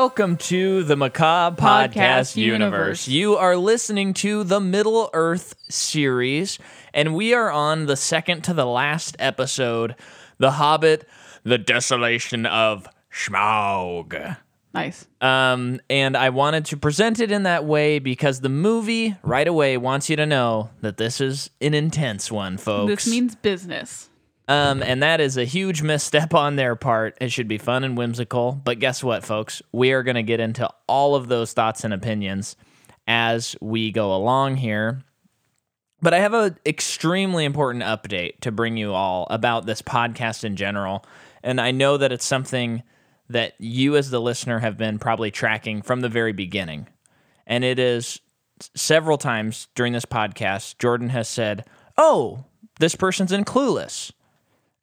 welcome to the McCaw Podcast, Podcast universe. Universe. You are listening to the Middle Earth series, and we are on the second to the last episode The Hobbit, The Desolation of Smaug. Nice. Um, and I wanted to present it in that way because the movie right away wants you to know that this is an intense one, folks. This means business. Um, and that is a huge misstep on their part. It should be fun and whimsical. But guess what, folks? We are going to get into all of those thoughts and opinions as we go along here. But I have an extremely important update to bring you all about this podcast in general. And I know that it's something that you, as the listener, have been probably tracking from the very beginning. And it is several times during this podcast, Jordan has said, Oh, this person's in Clueless.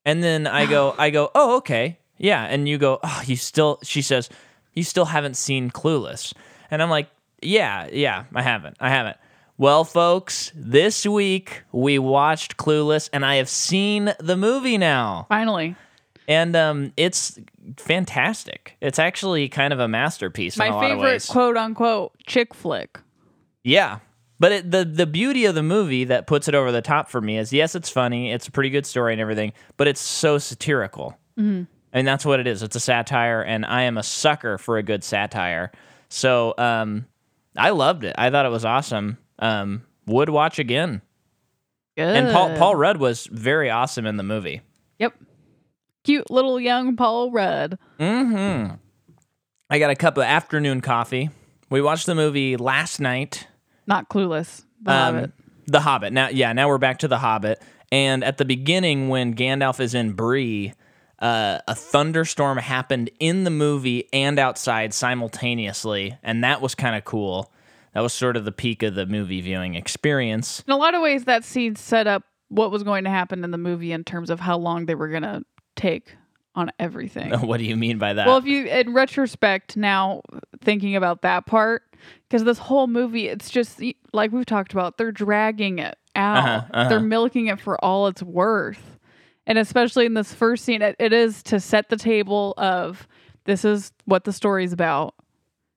And then I go, I go, oh, okay. Yeah. And you go, oh, you still, she says, you still haven't seen Clueless. And I'm like, yeah, yeah, I haven't. I haven't. Well, folks, this week we watched Clueless and I have seen the movie now. Finally. And um, it's fantastic. It's actually kind of a masterpiece in My a lot of favorite quote unquote chick flick. Yeah. But it, the the beauty of the movie that puts it over the top for me is yes, it's funny, it's a pretty good story and everything, but it's so satirical. Mm-hmm. And that's what it is. It's a satire, and I am a sucker for a good satire. So um, I loved it. I thought it was awesome. Um, would watch again. Good. And Paul Paul Rudd was very awesome in the movie. Yep. Cute little young Paul Rudd. Mm-hmm. I got a cup of afternoon coffee. We watched the movie last night. Not clueless. The Um, Hobbit. The Hobbit. Now, yeah, now we're back to the Hobbit. And at the beginning, when Gandalf is in Bree, uh, a thunderstorm happened in the movie and outside simultaneously, and that was kind of cool. That was sort of the peak of the movie viewing experience. In a lot of ways, that scene set up what was going to happen in the movie in terms of how long they were going to take on everything. what do you mean by that? Well, if you, in retrospect, now thinking about that part, because this whole movie, it's just like we've talked about, they're dragging it out. Uh-huh, uh-huh. They're milking it for all it's worth. And especially in this first scene, it, it is to set the table of this is what the story's about.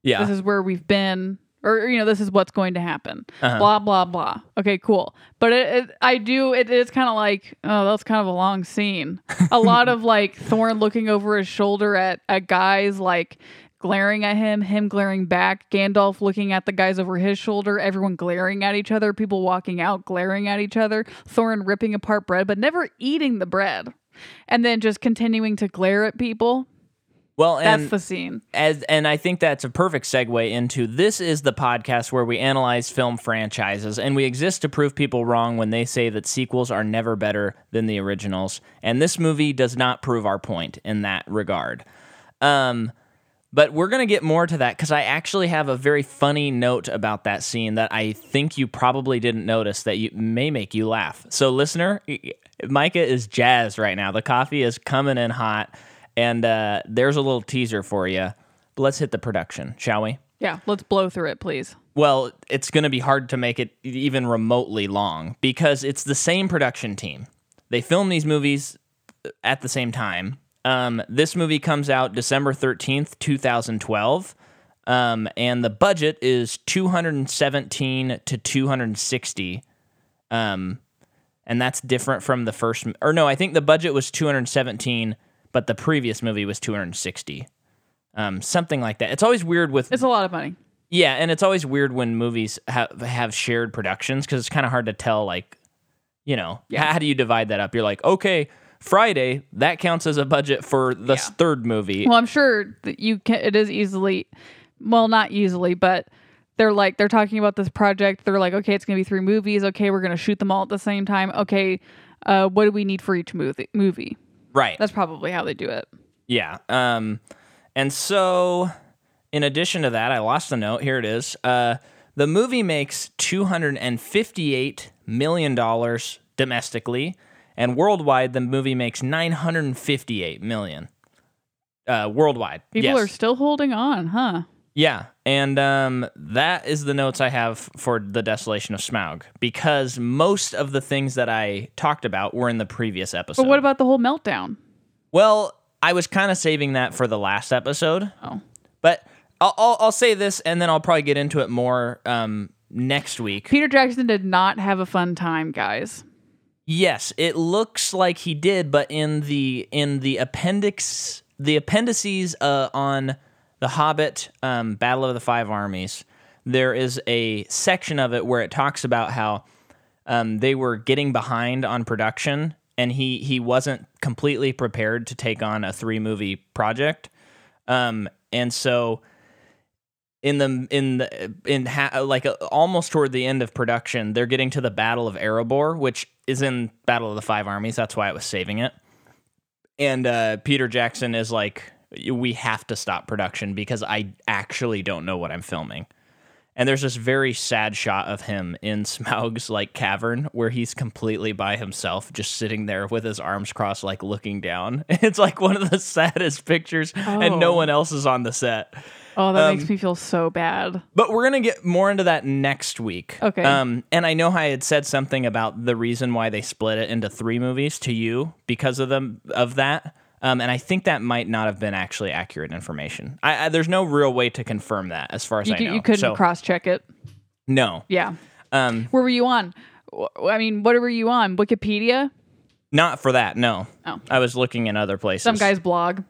yeah, This is where we've been, or you know, this is what's going to happen. Uh-huh. Blah blah blah. Okay, cool. But it, it I do. It's kind of like, oh, that's kind of a long scene. a lot of like Thorin looking over his shoulder at a guys, like glaring at him, him glaring back. Gandalf looking at the guys over his shoulder. Everyone glaring at each other. People walking out glaring at each other. Thorin ripping apart bread, but never eating the bread. And then just continuing to glare at people. well, and That's the scene. as and I think that's a perfect segue into this is the podcast where we analyze film franchises and we exist to prove people wrong when they say that sequels are never better than the originals. And this movie does not prove our point in that regard. Um but we're going to get more to that cuz I actually have a very funny note about that scene that I think you probably didn't notice that you may make you laugh. So listener, Micah is jazzed right now. The coffee is coming in hot and uh, there's a little teaser for you. But let's hit the production, shall we? Yeah, let's blow through it, please. Well, it's going to be hard to make it even remotely long because it's the same production team. They film these movies at the same time. Um, this movie comes out December 13th, 2012. Um, and the budget is 217 to 260. Um, and that's different from the first, or no, I think the budget was 217, but the previous movie was 260. Um, something like that. It's always weird with It's a lot of money. yeah, and it's always weird when movies have have shared productions because it's kind of hard to tell. Like, you know, Yeah. how, how do you divide that up? You're like, okay, Friday that counts as a budget for the Yeah. third movie. Well, I'm sure that you can. It is easily, well, not easily, but they're like they're talking about this project. They're like, okay, it's gonna be three movies. Okay, we're gonna shoot them all at the same time. Okay, uh, what do we need for each movie? Movie. right. That's probably how they do it. Yeah. Um, and so, in addition to that, I lost the note. Here it is. Uh, the movie makes two hundred and fifty-eight million dollars domestically, and worldwide, the movie makes nine hundred and fifty-eight million. Uh, worldwide. People yes. are still holding on, huh? Yeah, and um, that is the notes I have for the Desolation of Smaug because most of the things that I talked about were in the previous episode. But what about the whole meltdown? Well, I was kind of saving that for the last episode, Oh. but I'll, I'll I'll say this, and then I'll probably get into it more um, next week. Peter Jackson did not have a fun time, guys. Yes, it looks like he did, but in the in the appendix, the appendices uh, on the Hobbit, um, Battle of the Five Armies, there is a section of it where it talks about how um, they were getting behind on production, and he he wasn't completely prepared to take on a three movie project, um, and so in the in the in ha- like uh, almost toward the end of production, they're getting to the Battle of Erebor, which is in Battle of the Five Armies. That's why I was saving it. And uh, Peter Jackson is like, we have to stop production because I actually don't know what I'm filming. And there's this very sad shot of him in Smaug's like cavern where he's completely by himself, just sitting there with his arms crossed, like looking down. It's like one of the saddest pictures, and no Oh. one else is on the set. Oh, that Um, makes me feel so bad. But we're gonna get more into that next week. Okay. Um, and I know I had said something about the reason why they split it into three movies to you because of them of that. Um, and I think that might not have been actually accurate information. I, I, there's no real way to confirm that, as far as You, I know. you couldn't So, cross check it. no, Yeah. um, Where were you on? I mean, what were you on? Wikipedia? not for that. No, Oh. I was looking in other places. Some guy's blog.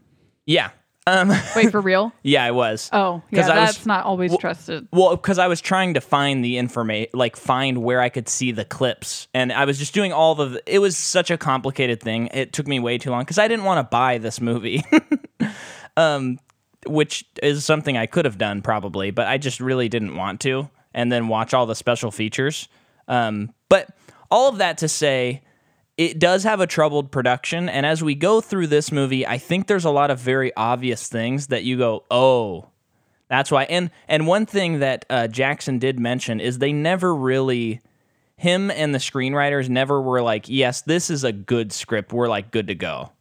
Yeah. Um, Wait, for real? yeah, I was. Oh, yeah, I was- that's not always trusted. Well, because I was trying to find the information, like find where I could see the clips, and I was just doing all the. It was such a complicated thing. It took me way too long because I didn't want to buy this movie, um, which is something I could have done probably, but I just really didn't want to, and then watch all the special features. Um, but all of that to say, it does have a troubled production. And as we go through this movie i think there's a lot of very obvious things that you go oh that's why. And and one thing that uh, jackson did mention is they never really him and the screenwriters never were like yes this is a good script. We're like good to go.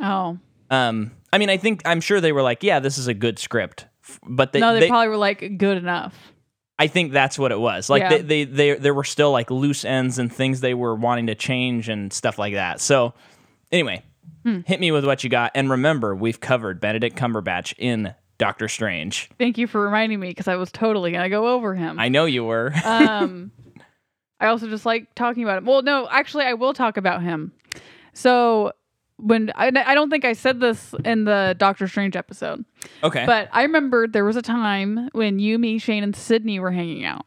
Oh. um i mean i think i'm sure they were like yeah this is a good script. But they, No, they, they- probably were like good enough. I think that's what it was. Like Yeah. they, they, they, there were still like loose ends and things they were wanting to change and stuff like that. So, anyway, Hmm. hit me with what you got. And remember, we've covered Benedict Cumberbatch in Doctor Strange. Thank you for reminding me because I was totally gonna go over him. I know you were. um, I also just like talking about him. Well, no, actually, I will talk about him. So when I, I don't think I said this in the Doctor Strange episode, okay. but I remember there was a time when you, me, Shane, and Sydney were hanging out,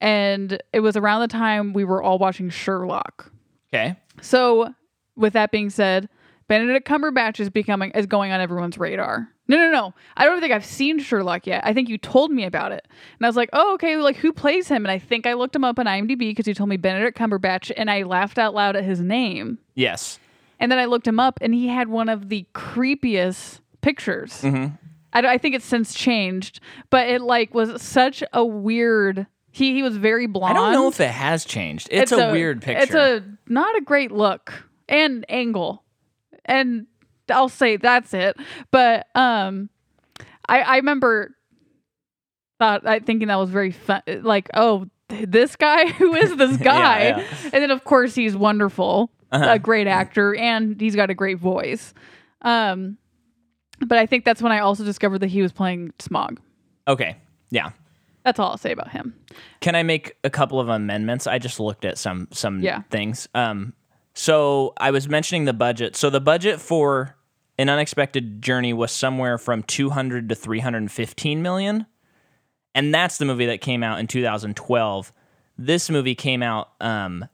and it was around the time we were all watching Sherlock. okay. So, with that being said, Benedict Cumberbatch is becoming is going on everyone's radar. No, no, no. I don't think I've seen Sherlock yet. I think you told me about it, and I was like, "Oh, okay." Like, who plays him? And I think I looked him up on IMDb because he told me Benedict Cumberbatch, and I laughed out loud at his name. Yes. And then I looked him up, and he had one of the creepiest pictures. Mm-hmm. I, I think it's since changed, but it like was such a weird. He he was very blonde. I don't know if it has changed. It's, a, weird picture. It's a not a great look and angle, and I'll say that's it. But um, I I remember thought I thinking that was very fun. Like, oh, this guy, who is this guy? yeah. And then of course he's wonderful, Uh-huh. a great actor, and he's got a great voice. Um, but I think that's when I also discovered that he was playing Smaug. okay. Yeah. That's all I'll say about him. Can I make a couple of amendments? I just looked at some some Yeah. things. Um, so I was mentioning the budget. So the budget for an unexpected journey was somewhere from 200 to 315 million, and that's the movie that came out in 2012. This movie came out um,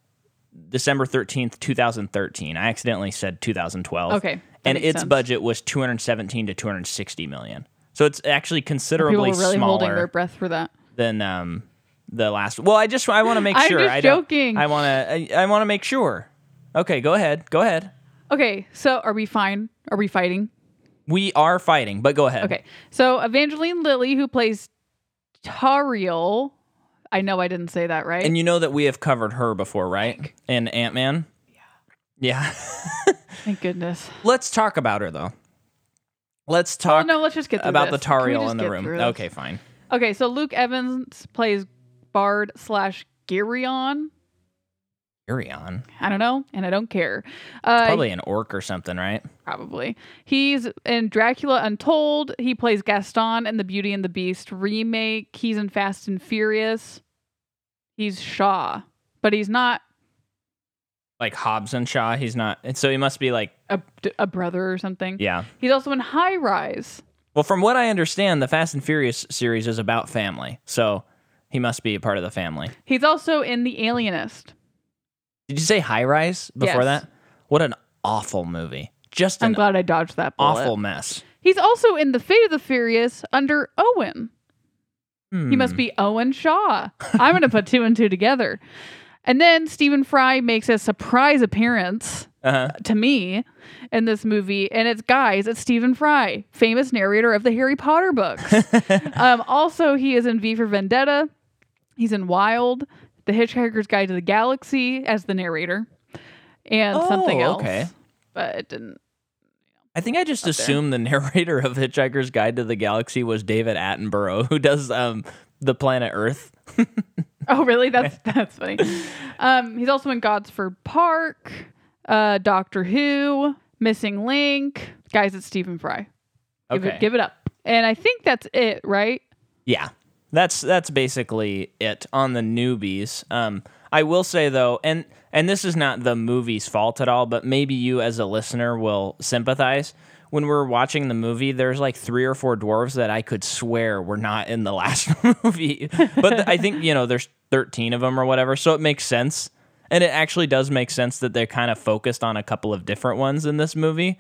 December 13th, 2013. I accidentally said 2012. Okay, and its sense. budget was 217 to 260 million. So it's actually People considerably were really smaller holding their breath for that. than um the last. Well, I just I want to make I'm sure. just I don't- joking. I want to I, I want to make sure. Okay, go ahead. Go ahead. Okay, so are we fine? Are we fighting? We are fighting, but go ahead. Okay, so Evangeline Lilly, who plays Tariel, I know I didn't say that right. And you know that we have covered her before, right? In Ant Man. Yeah. Yeah. Thank goodness. Let's talk about her though. Let's Oh talk no, let's just get about this. the Tariel in the room. Okay, fine. Okay, so Luke Evans plays Bard slash Girion. Furion. I don't know, and I don't care. Uh, Probably an orc or something, right? Probably. He's in Dracula Untold. He plays Gaston in the Beauty and the Beast remake. He's in Fast and Furious. He's Shaw, but he's not Like Hobbs and Shaw. He's not. And so he must be like, a, a brother or something. yeah. He's also in High Rise. Well, from what I understand, the Fast and Furious series is about family. So he must be a part of the family. He's also in The Alienist. Did you say High Rise before Yes. that? What an awful movie. Just I'm an glad I dodged that bullet. awful mess. He's also in The Fate of the Furious under Owen. He must Hmm. be Owen Shaw. I'm going to put two and two together. And then Stephen Fry makes a surprise appearance Uh-huh. to me in this movie. And it's guys, it's Stephen Fry, famous narrator of the Harry Potter books. um, also, he is in V for Vendetta. He's in Wild, The Hitchhiker's Guide to the Galaxy as the narrator, and something Oh, else. okay. But it didn't. I think I just there. assumed the narrator of Hitchhiker's Guide to the Galaxy was David Attenborough, who does um, the planet Earth. Oh, really? That's that's funny. Um, he's also in Gosford Park, uh, Doctor Who, Missing Link. Guys, it's Stephen Fry. Give Okay. it, give it up. And I think that's it, right? Yeah, that's that's basically it on the newbies. Um, I will say though, and and this is not the movie's fault at all, but maybe you as a listener will sympathize. When we're watching the movie, there's like three or four dwarves that I could swear were not in the last movie, but th- I think you know there's 13 of them or whatever, so it makes sense. And it actually does make sense that they're kind of focused on a couple of different ones in this movie.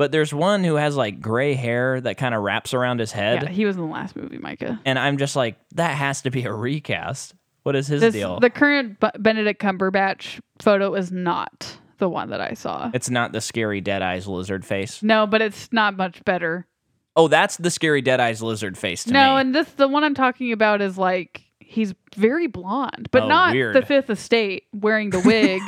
But there's one who has like gray hair that kind of wraps around his head. Yeah, he was in the last movie, Micah. And I'm just like, that has to be a recast. What is his This, deal? the current B- Benedict Cumberbatch photo is not the one that I saw. it's not the scary Dead Eyes lizard face. No, but it's not much better. Oh, that's the scary Dead Eyes lizard face to no, me. and this the one I'm talking about is like he's very blonde, but Oh, not weird. the Fifth Estate wearing the wig.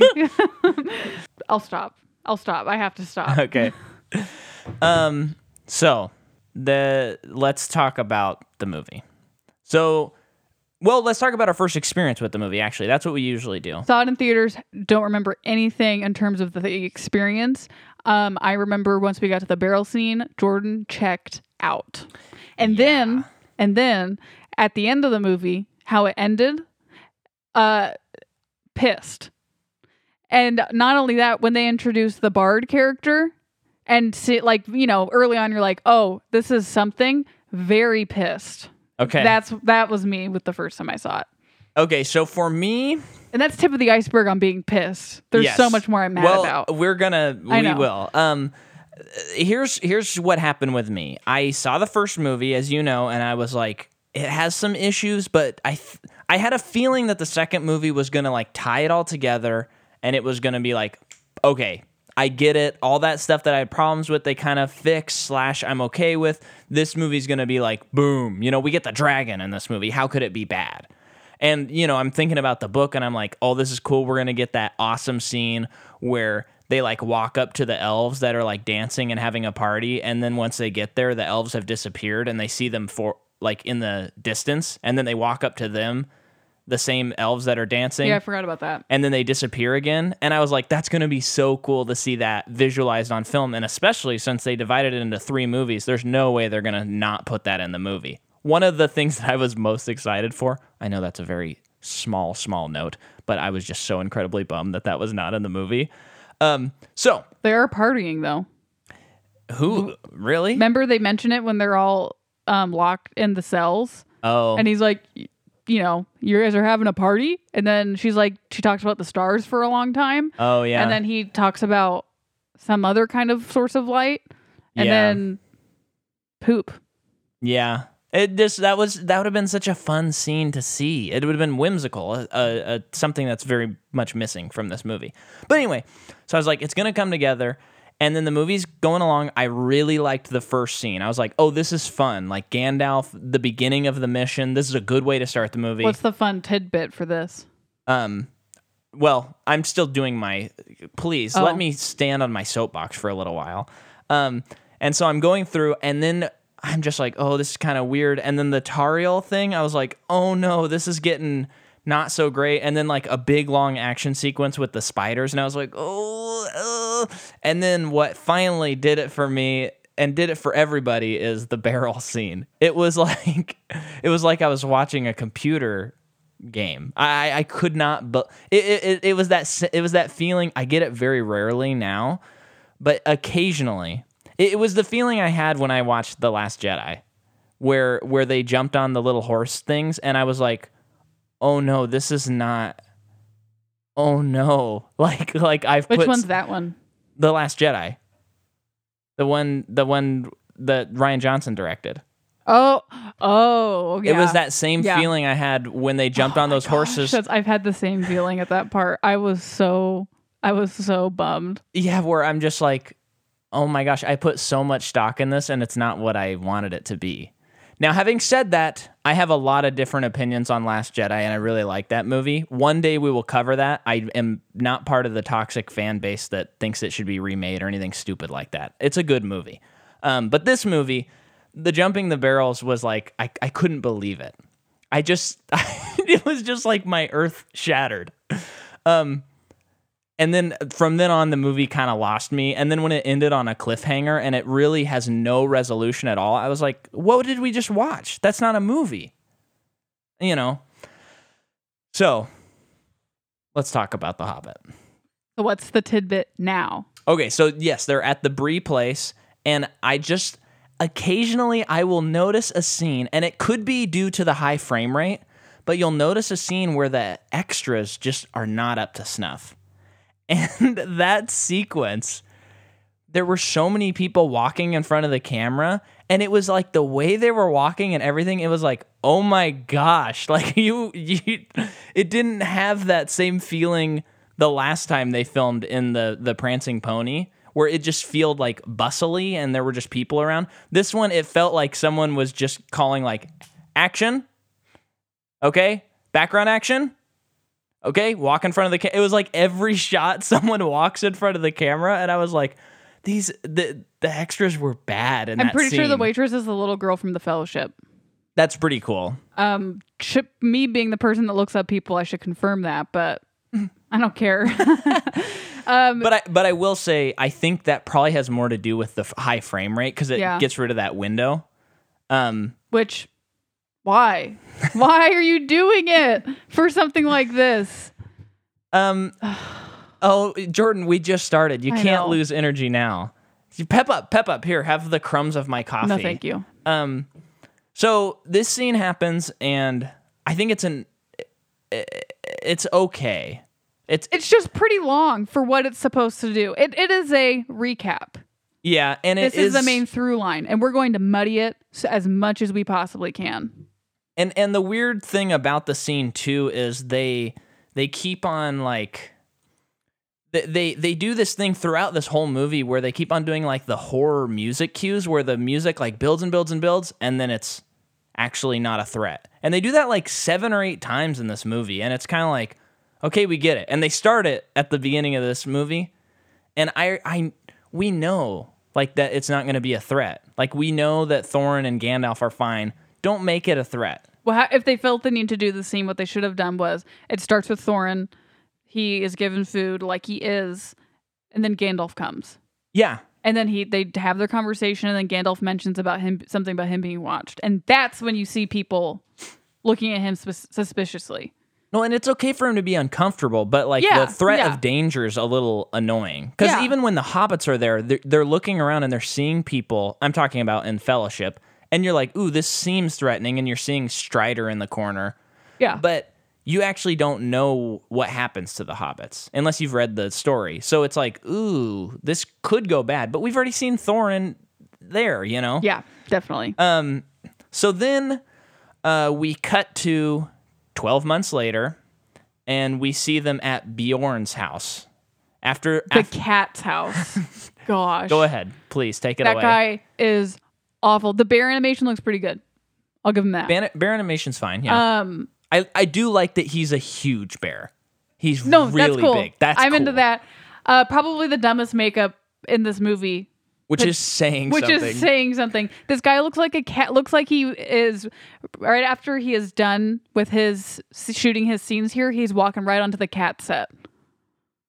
I'll stop. I'll stop. I have to stop. okay. um. So the let's talk about the movie. So, well, let's talk about our first experience with the movie. Actually, that's what we usually do. Saw it in theaters. Don't remember anything in terms of the experience. Um, I remember once we got to the barrel scene, Jordan checked out, and then and then at the end of the movie, how it ended, uh, pissed. And not only that, when they introduced the Bard character, and see, like you know, early on, you're like, oh, this is something. Very pissed. Okay. That's that was me with the first time I saw it. okay. So for me, And that's tip of the iceberg on being pissed. There's Yes. so much more I'm mad well, about. We're gonna I we know. will. Um here's here's what happened with me. I saw the first movie as you know and I was like it has some issues, but I th- I had a feeling that the second movie was going to like tie it all together and it was going to be like okay, I get it. All that stuff that I had problems with, they kind of fix slash I'm okay with. This movie's gonna be like boom. You know, we get the dragon in this movie. How could it be bad? And you know, I'm thinking about the book, and I'm like, oh, this is cool. We're gonna get that awesome scene where they like walk up to the elves that are like dancing and having a party, and then once they get there, the elves have disappeared, and they see them for like in the distance, and then they walk up to them, the same elves that are dancing yeah, I forgot about that. and then they disappear again. And I was like, that's going to be so cool to see that visualized on film. And especially since they divided it into three movies, there's no way they're going to not put that in the movie. One of the things that I was most excited for, I know that's a very small, small note, but I was just so incredibly bummed that that was not in the movie. Um, so They are partying though. who really? Remember they mention it when they're all um, locked in the cells, Oh, and he's like, you know, you guys are having a party, and then she's like, she talks about the stars for a long time, oh yeah. and then he talks about some other kind of source of light, and Yeah. then poop. Yeah. It just that was that would have been such a fun scene to see. It would have been whimsical, uh, uh, something that's very much missing from this movie. But anyway, so I was like, it's gonna come together, and then the movie's going along. I really liked the first scene. I was like, oh, this is fun. Like Gandalf, the beginning of the mission. This is a good way to start the movie. What's the fun tidbit for this? um, well, I'm still doing my. Please Oh. let me stand on my soapbox for a little while. Um, and so I'm going through, and then I'm just like, oh, this is kind of weird. And then the Tariel thing, I was like, oh no, this is getting not so great. And then like a big long action sequence with the spiders, and I was like, oh. Uh." And then what finally did it for me and did it for everybody is the barrel scene. It was like it was like I was watching a computer game. I I could not but it, it it was that it was that feeling. I get it very rarely now, but occasionally. It, it was the feeling I had when I watched The Last Jedi where where they jumped on the little horse things and I was like, "Oh no, this is not Oh no." Like like I've Which put one's that one? The Last Jedi. The one the one that Rian Johnson directed. Oh, oh, It was that same Yeah. feeling I had when they jumped oh on those Gosh, horses. I've had the same feeling at that part. I was so, I was so bummed. Yeah, where I'm just like, oh my gosh, I put so much stock in this and it's not what I wanted it to be. Now, having said that, I have a lot of different opinions on Last Jedi and I really like that movie. One day we will cover that. I am not part of the toxic fan base that thinks it should be remade or anything stupid like that. It's a good movie. Um, but this movie, the jumping the barrels was like, I, I couldn't believe it. I just, it was just like my earth shattered. Um, and then from then on the movie kind of lost me. And then when it ended on a cliffhanger and it really has no resolution at all i was like what did we just watch? That's not a movie. You know? So let's talk about the hobbit. What's the tidbit now? okay so yes they're at the Bree place and i just occasionally i will notice a scene and it could be due to the high frame rate but you'll notice a scene where the extras just are not up to snuff and that sequence there were so many people walking in front of the camera and it was like the way they were walking and everything it was like oh my gosh. Like you you it didn't have that same feeling the last time they filmed in the the prancing pony where it just felt like bustly and there were just people around. This one it felt like someone was just calling like action? Okay? Background action okay walk in front of the ca- it was like every shot someone walks in front of the camera and i was like these the the extras were bad and I'm pretty sure the waitress is the little girl from the Fellowship. that's pretty cool Um, should, me being the person that looks up people, I should confirm that, but I don't care. Um, but i but i will say i think that probably has more to do with the f- high frame rate because it Yeah. gets rid of that window um Which, why? why are you doing it for something like this? um oh jordan we just started you I can't know. lose energy now You pep up pep up here have the crumbs of my coffee No, thank you. Um, so this scene happens, and I think it's an, it's okay. It's It's just pretty long for what it's supposed to do. It, it is a recap. yeah, and it This is, the main through line, and we're going to muddy it as much as we possibly can. And and the weird thing about the scene too is they they keep on like they, they they do this thing throughout this whole movie where they keep on doing like the horror music cues where the music like builds and builds and builds and then it's actually not a threat. And they do that like 7 or 8 times in this movie and it's kind of like okay, we get it. And they start it at the beginning of this movie and I I we know like that it's not going to be a threat. Like we know that Thorin and Gandalf are fine. Don't make it a threat. Well, if they felt the need to do the scene, what they should have done was it starts with Thorin. He is given food like he is, and then Gandalf comes. Yeah. And then he they have their conversation, and then Gandalf mentions about him something about him being watched, and that's when you see people looking at him sus- suspiciously. No, and it's okay for him to be uncomfortable, but like Yeah, the threat yeah. of danger is a little annoying. Because Yeah. even when the hobbits are there, they're, they're looking around and they're seeing people. I'm talking about in Fellowship, and you're like, "Ooh, this seems threatening," and you're seeing Strider in the corner, Yeah, but you actually don't know what happens to the hobbits unless you've read the story. So it's like, "Ooh, this could go bad," but we've already seen Thorin there, you know. yeah, definitely. Um, so then uh, we cut to 12 months later, and we see them at Beorn's house. After, the cat's house. Gosh, go ahead, please take it That away. guy is awful. The bear animation looks pretty good. I'll give him that. Bear, bear animation's fine. Yeah, um, I I do like that he's a huge bear. He's no, really that's cool. big. That's I'm into that. Uh, probably the dumbest makeup in this movie which is saying something. which something. is saying something. This guy looks like a cat. Looks like he is right after he is done with his shooting his scenes here. He's walking right onto the cat set.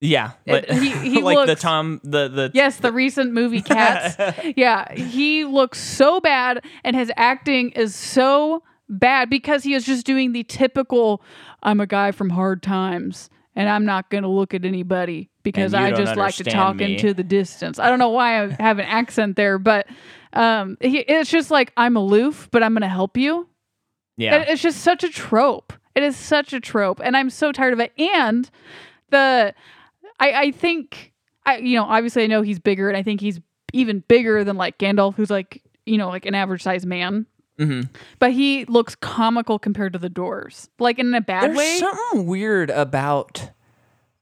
Yeah, but he- he like the Tom the the Yes, the recent movie Cats. yeah, he looks so bad, and his acting is so bad because he is just doing the typical "I'm a guy from hard times." And I'm not going to look at anybody because I just like to talk me. into the distance. I don't know why I have an accent there, but um, he, it's just like I'm aloof, but I'm going to help you. yeah. It- It's just such a trope. It is such a trope, and I'm so tired of it. And the, I, I think, I you know, obviously I know he's bigger, and I think he's even bigger than like Gandalf, who's like you know like an average sized man. hmm But he looks comical compared to the doors, like in a bad There's way. There's something weird about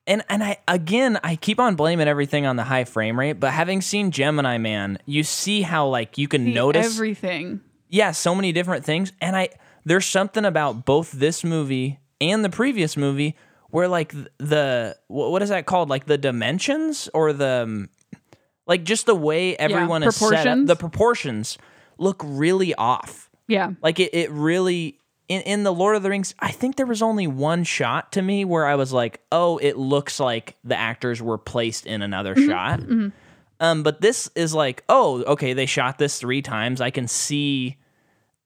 and and I again I keep on blaming everything on the high frame rate, but having seen Gemini Man, you see how like you can See notice everything. yeah, so many different things. And I there's something about both this movie and the previous movie where like the what is that called? Like the dimensions or the um, like just the way everyone is set up, the proportions look really off. Yeah, Like it, it really in, in the Lord of the Rings, I think there was only one shot to me where I was like, oh, it looks like the actors were placed in another shot. Um, but this is like, oh, okay, they shot this three times. I can see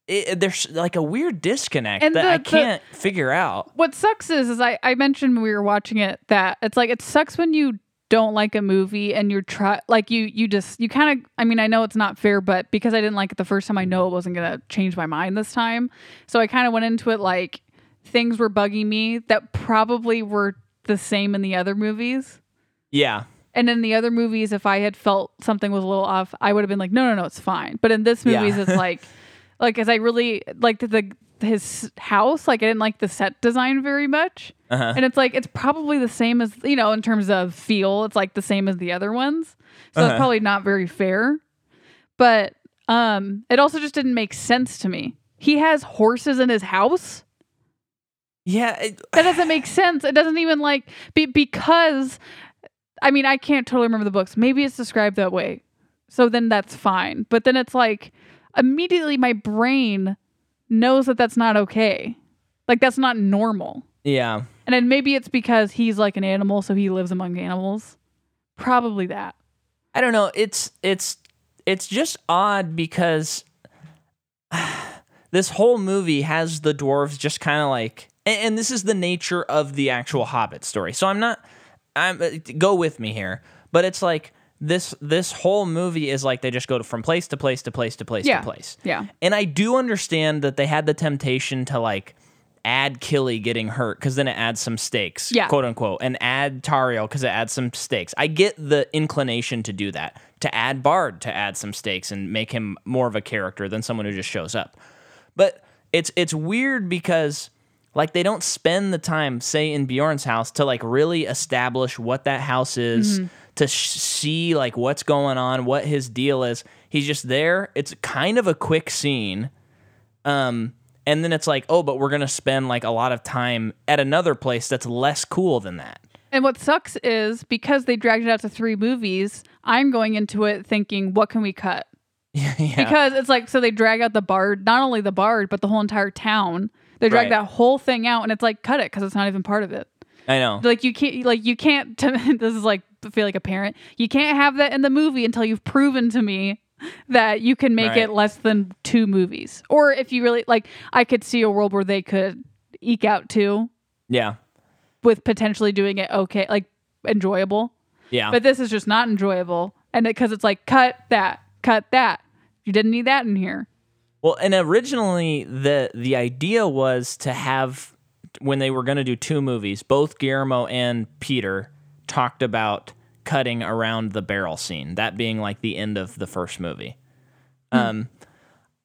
it, there's like a weird disconnect And that the- I can't figure out. what sucks is is I, I mentioned when we were watching it that it's like it sucks when you don't like a movie and you're try like you you just you kind of I mean I know it's not fair but because I didn't like it the first time I know it wasn't gonna change my mind this time so I kind of went into it like things were bugging me that probably were the same in the other movies Yeah. and in the other movies if I had felt something was a little off I would have been like no no no it's fine but in this Yeah. movies it's like like as I really liked the his house like I didn't like the set design very much. Uh-huh. and it's like it's probably the same as you know in terms of feel it's like the same as the other ones. So Uh-huh. it's probably not very fair. But um it also just didn't make sense to me. He has horses in his house? Yeah. It, that doesn't make sense. It doesn't even like be, because i mean i can't totally remember the books. Maybe it's described that way. So then that's fine. But then it's like immediately my brain knows that that's not okay like that's not normal yeah. and then maybe it's because he's like an animal, so he lives among animals. Probably that. I don't know. It's it's it's just odd because this whole movie has the dwarves just kind of like, and, and this is the nature of the actual Hobbit story. So I'm not, I'm uh, go with me here, but it's like this this whole movie is like they just go from place to place to place to place Yeah. to place. Yeah. And I do understand that they had the temptation to like add Kili getting hurt because then it adds some stakes, Yeah. quote unquote, and add Tario because it adds some stakes. I get the inclination to do that, to add Bard to add some stakes and make him more of a character than someone who just shows up. But it's it's weird because like they don't spend the time, say in Beorn's house, to like really establish what that house is, to sh- see like what's going on, what his deal is. He's just there. It's kind of a quick scene. Um, and then it's like, oh, but we're gonna spend like a lot of time at another place that's less cool than that. And what sucks is because they dragged it out to three movies, I'm going into it thinking, what can we cut? yeah. Because it's like, so they drag out the bard, not only the bard, but the whole entire town. They drag Right. that whole thing out, and it's like, cut it because it's not even part of it. I know. Like you can't, like you can't. this is like I feel like a parent. You can't have that in the movie until you've proven to me that you can make Right. it less than two movies. Or if you really like, I could see a world where they could eke out two Yeah. with potentially doing it okay, like enjoyable. Yeah. But this is just not enjoyable, and because it's like cut that, cut that. You didn't need that in here. Well, and originally the the idea was to have when they were going to do two movies, both Guillermo and Peter talked about cutting around the barrel scene, that being like the end of the first movie. Um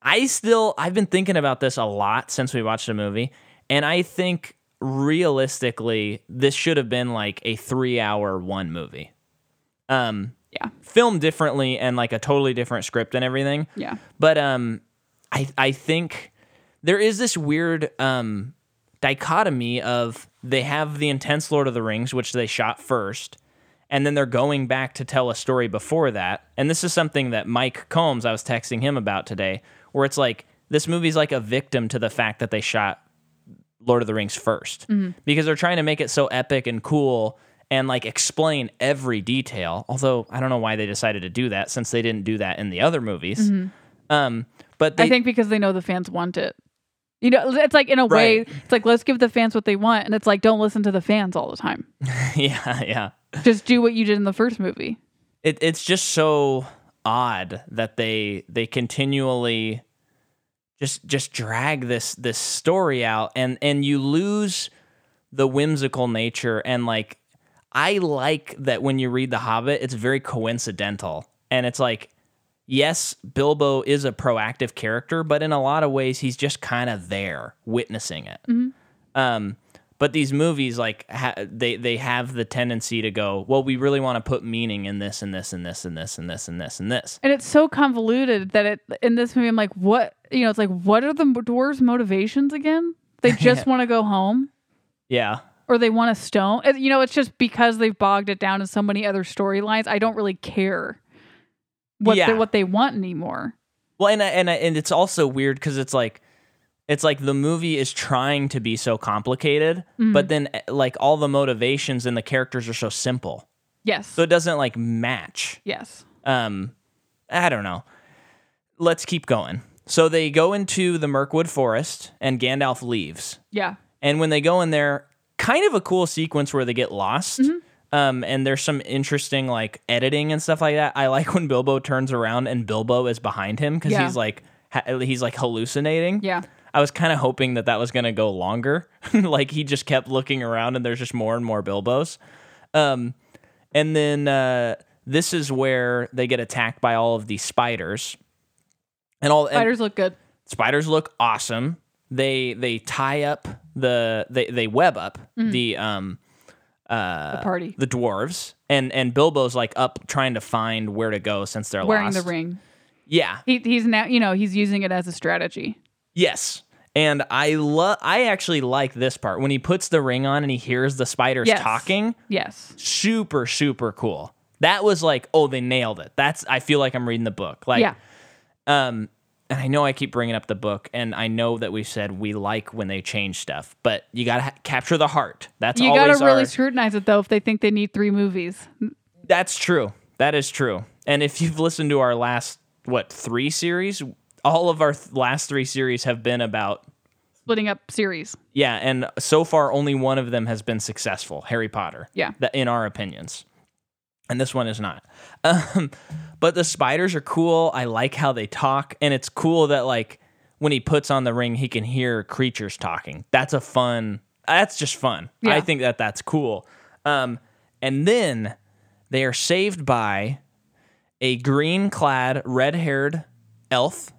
I still I've been thinking about this a lot since we watched the movie, and I think realistically this should have been like a 3-hour one movie. Um Yeah, filmed differently and like a totally different script and everything. yeah, But um, I I think there is this weird um dichotomy of they have the intense Lord of the Rings, which they shot first, and then they're going back to tell a story before that. And this is something that Mike Combs, I was texting him about today, where it's like this movie's like a victim to the fact that they shot Lord of the Rings 1st because they're trying to make it so epic and cool and like explain every detail. Although I don't know why they decided to do that since they didn't do that in the other movies. Um, but they, I think because they know the fans want it. You know, it's like in a way, Right. it's like let's give the fans what they want, and it's like don't listen to the fans all the time. yeah, yeah. Just do what you did in the first movie. it, it's just so odd that they they continually just just drag this this story out and and you lose the whimsical nature and like I like that when you read The Hobbit it's very coincidental and it's like yes Bilbo is a proactive character but in a lot of ways he's just kind of there witnessing it um but these movies like ha- they they have the tendency to go well we really want to put meaning in this and this and this and this and this and this and this And it's so convoluted that it in this movie, I'm like, what? You know, it's like, what are the dwarves' motivations again? They just want to go home, yeah or they want to stone. You know, it's just because they've bogged it down in so many other storylines. I don't really care what Yeah. they, what they want anymore. well and and and it's also weird because it's like it's like the movie is trying to be so complicated but then eh, like all the motivations and the characters are so simple Yes. so it doesn't like match yes. um i don't know let's keep going so they go into the mirkwood forest and gandalf leaves Yeah. And when they go in there, kind of a cool sequence where they get lost. Um, and there's some interesting like editing and stuff like that. I like when Bilbo turns around and Bilbo is behind him because Yeah. he's like ha- he's like hallucinating. Yeah. I was kind of hoping that that was gonna go longer. like he just kept looking around and there's just more and more Bilbos. Um, and then uh, this is where they get attacked by all of these spiders. And all and- Spiders look good. spiders look awesome. They they tie up the they they web up the um uh The party. the dwarves and and Bilbo's like up trying to find where to go since they're Wearing lost. the ring. Yeah. He, he's now, you know, he's using it as a strategy. Yes. And I love I actually like this part when he puts the ring on and he hears the spiders Yes. talking. Yes. Super super cool. That was like, oh, they nailed it. That's I feel like I'm reading the book. Like yeah. Um, and I know I keep bringing up the book, and I know that we said we like when they change stuff, but you gotta ha- capture the heart. That's all. You got to really our- scrutinize it though if they think they need three movies. That's true. That is true. And if you've listened to our last what three series, all of our th- last three series have been about Splitting up series. yeah, and so far only one of them has been successful. Harry Potter. Yeah. that in our opinions, and this one is not. Um, but the spiders are cool. I like how they talk, and it's cool that like when he puts on the ring, he can hear creatures talking. That's a fun. That's just fun. I think that that's cool. Um, and then they are saved by a green-clad, red-haired elf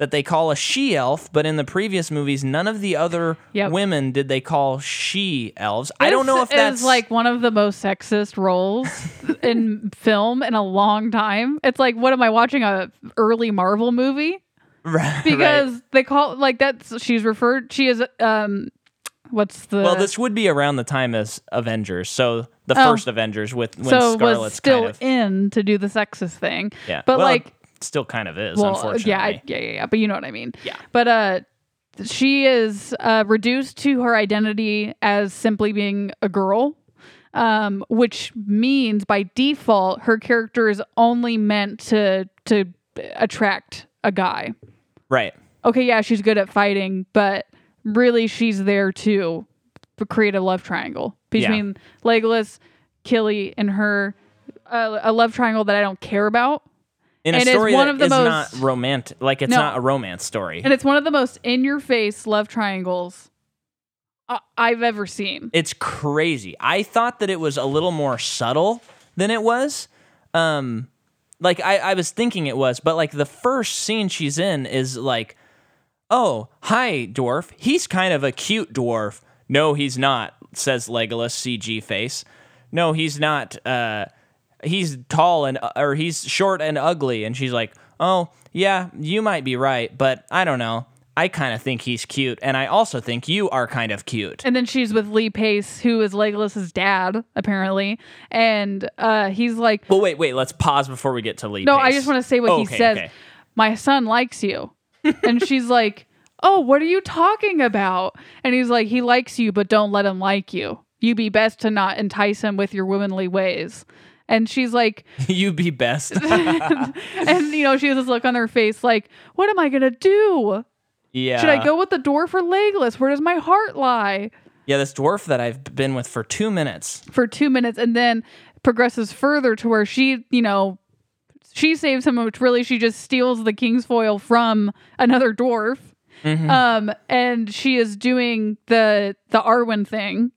that they call a she elf, but in the previous movies, none of the other Yep. women did they call she elves. I don't know if that's is like one of the most sexist roles in film in a long time. It's like, what am I watching? A early Marvel movie? right, Because they call like that's she's referred. She is um, what's the Well, this would be around the time as Avengers, so the Oh. first Avengers with when so Scarlet's was still kind of in to do the sexist thing. yeah, but Well, like still kind of is, well, unfortunately. yeah, I, yeah, yeah, yeah. But you know what I mean. Yeah. But uh, she is uh, reduced to her identity as simply being a girl, um, which means by default her character is only meant to to attract a guy. right. Okay, yeah, she's good at fighting, but really she's there to create a love triangle between Legolas, Kili, and her. Uh, a love triangle that I don't care about. In a story one that of the is most- not romantic, like it's No. not a romance story. And it's one of the most in your face love triangles I- I've ever seen. it's crazy. I thought that it was a little more subtle than it was. Um, like I, I was thinking it was, but like the first scene she's in is like, "Oh, hi, dwarf. He's kind of a cute dwarf." No, he's not, says Legolas, CG face. No, he's not. Uh, he's tall and or he's short and ugly, and she's like, "Oh, yeah, you might be right, but I don't know." I kind of think he's cute, and I also think you are kind of cute. And then she's with Lee Pace, who is Legolas's dad, apparently. And uh, he's like, Well, wait, wait. Let's pause before we get to Lee. No, I just want to say what he Okay, says. okay. My son likes you. and she's like, Oh, what are you talking about? And he's like, He likes you, but don't let him like you. You be best to not entice him with your womanly ways. And she's like, you be best. and you know, she has this look on her face like, What am I gonna do? yeah. Should I go with the door for Legolas? Where does my heart lie? Yeah, this dwarf that I've been with for two minutes. For two minutes and then progresses further to where she, you know, she saves him, which really she just steals the king's foil from another dwarf. Mm-hmm. Um, and she is doing the the Arwen thing.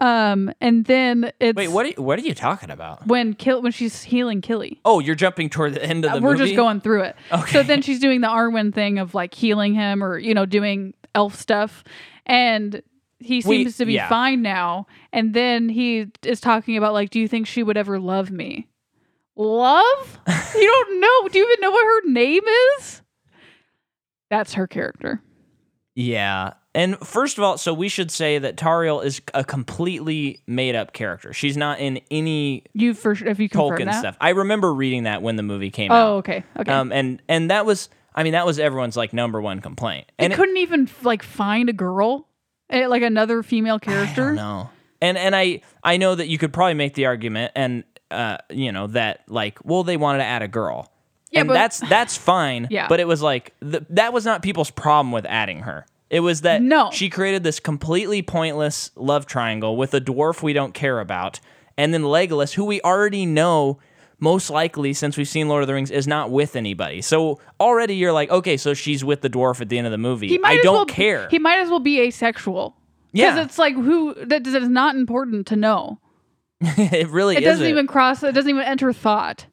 Um, and then it's Wait, what? Are you, what are you talking about? when Kill when she's healing Kili. Oh, you're jumping toward the end of the Uh, We're movie. just going through it. Okay. So then she's doing the Arwen thing of like healing him or you know doing elf stuff, and he We- seems to be yeah. fine now. And then he is talking about like, do you think she would ever love me? Love? you don't know? Do you even know what her name is? That's her character. Yeah. And first of all, so we should say that Tauriel is a completely made up character. She's not in any You for if you Tolkien that. stuff. I remember reading that when the movie came out. Oh, okay, okay. Um, and and that was, I mean, that was everyone's like number one complaint. And they couldn't even like find a girl, eh, like another female character. No. And and I I know that you could probably make the argument and uh you know that like well they wanted to add a girl. Yeah, and but- that's that's fine. Yeah. But it was like th- that was not people's problem with adding her. It was that No. she created this completely pointless love triangle with a dwarf we don't care about, and then Legolas, who we already know most likely since we've seen Lord of the Rings is not with anybody. So already you're like, okay, so she's with the dwarf at the end of the movie. I don't well, care. He might as well be asexual. Yeah. Because it's like who that is not important to know. it really It isn't. doesn't even cross. It doesn't even enter thought.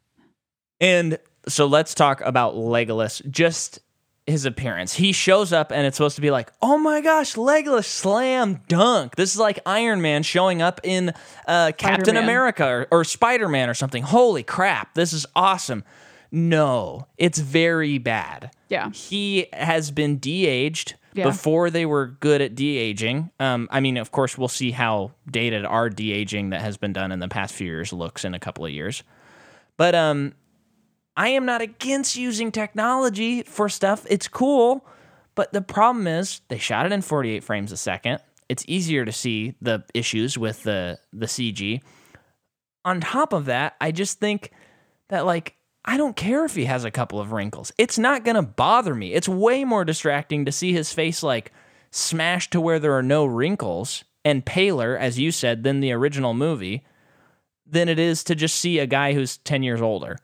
And so let's talk about Legolas, just his appearance. He shows up and it's supposed to be like, oh my gosh, Legolas slam dunk. This is like Iron Man showing up in uh, Captain America or, or Spider Man or something. Holy crap, this is awesome. No, it's very bad. Yeah. He has been de aged Yeah. before they were good at de aging. Um, I mean, of course, we'll see how dated our de aging that has been done in the past few years looks in a couple of years. But um, I am not against using technology for stuff. It's cool. But the problem is they shot it in 48 frames a second. It's easier to see the issues with the the CG. On top of that, I just think that like I don't care if he has a couple of wrinkles. It's not going to bother me. It's way more distracting to see his face like smashed to where there are no wrinkles and paler as you said than the original movie than it is to just see a guy who's 10 years older.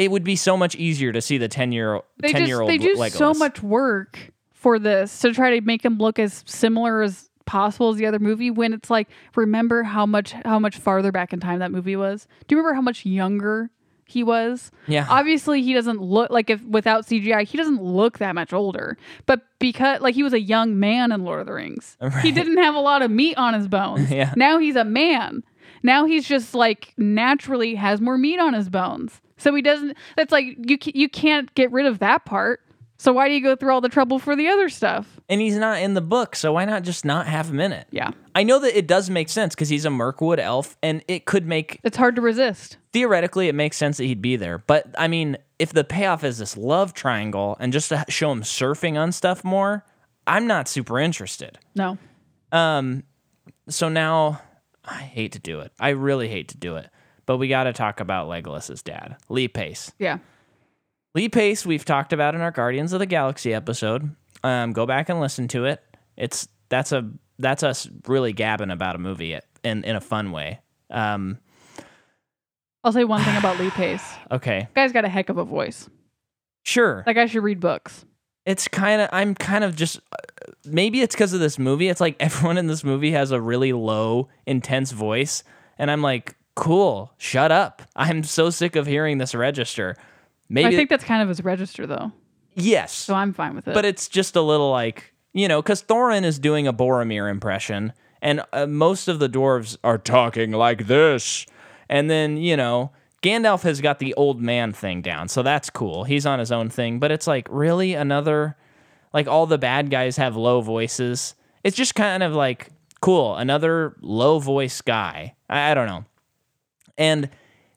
It would be so much easier to see the 10 year They 10 just year old they do Legolas. so much work for this to try to make him look as similar as possible as the other movie. When it's like, remember how much how much farther back in time that movie was? Do you remember how much younger he was? Yeah. Obviously, he doesn't look like if without CGI, he doesn't look that much older. But because like he was a young man in Lord of the Rings, he didn't have a lot of meat on his bones. Yeah. Now he's a man. Now he's just like naturally has more meat on his bones. So he doesn't. That's like you. You can't get rid of that part. So why do you go through all the trouble for the other stuff? and he's not in the book, so why not just not have him in it? Yeah, I know that it does make sense because he's a Mirkwood elf, and it could make it's hard to resist. theoretically it makes sense that he'd be there. But I mean, if the payoff is this love triangle and just to show him surfing on stuff more, I'm not super interested. No, Um, so now I hate to do it. I really hate to do it, but we got to talk about Legolas's dad, Lee Pace. yeah, Lee Pace, we've talked about in our Guardians of the Galaxy episode. Um, go back and listen to it. It's that's a that's us really gabbing about a movie in in a fun way. Um, I'll say one thing about Lee Pace. okay, Guy's got a heck of a voice. sure. That guy should read books. It's kind of I'm kind of just uh, maybe it's because of this movie. It's like everyone in this movie has a really low, intense voice, and I'm like, cool, shut up. I'm so sick of hearing this register. Maybe I think that's kind of his register though, yes, so I'm fine with it. but it's just a little like you know because thorin is doing a boromir impression and uh, most of the dwarves are talking like this and then you know gandalf has got the old man thing down so that's cool he's on his own thing but it's like really another Like all the bad guys have low voices. It's just kind of like cool, another low voice guy. I, I don't know. And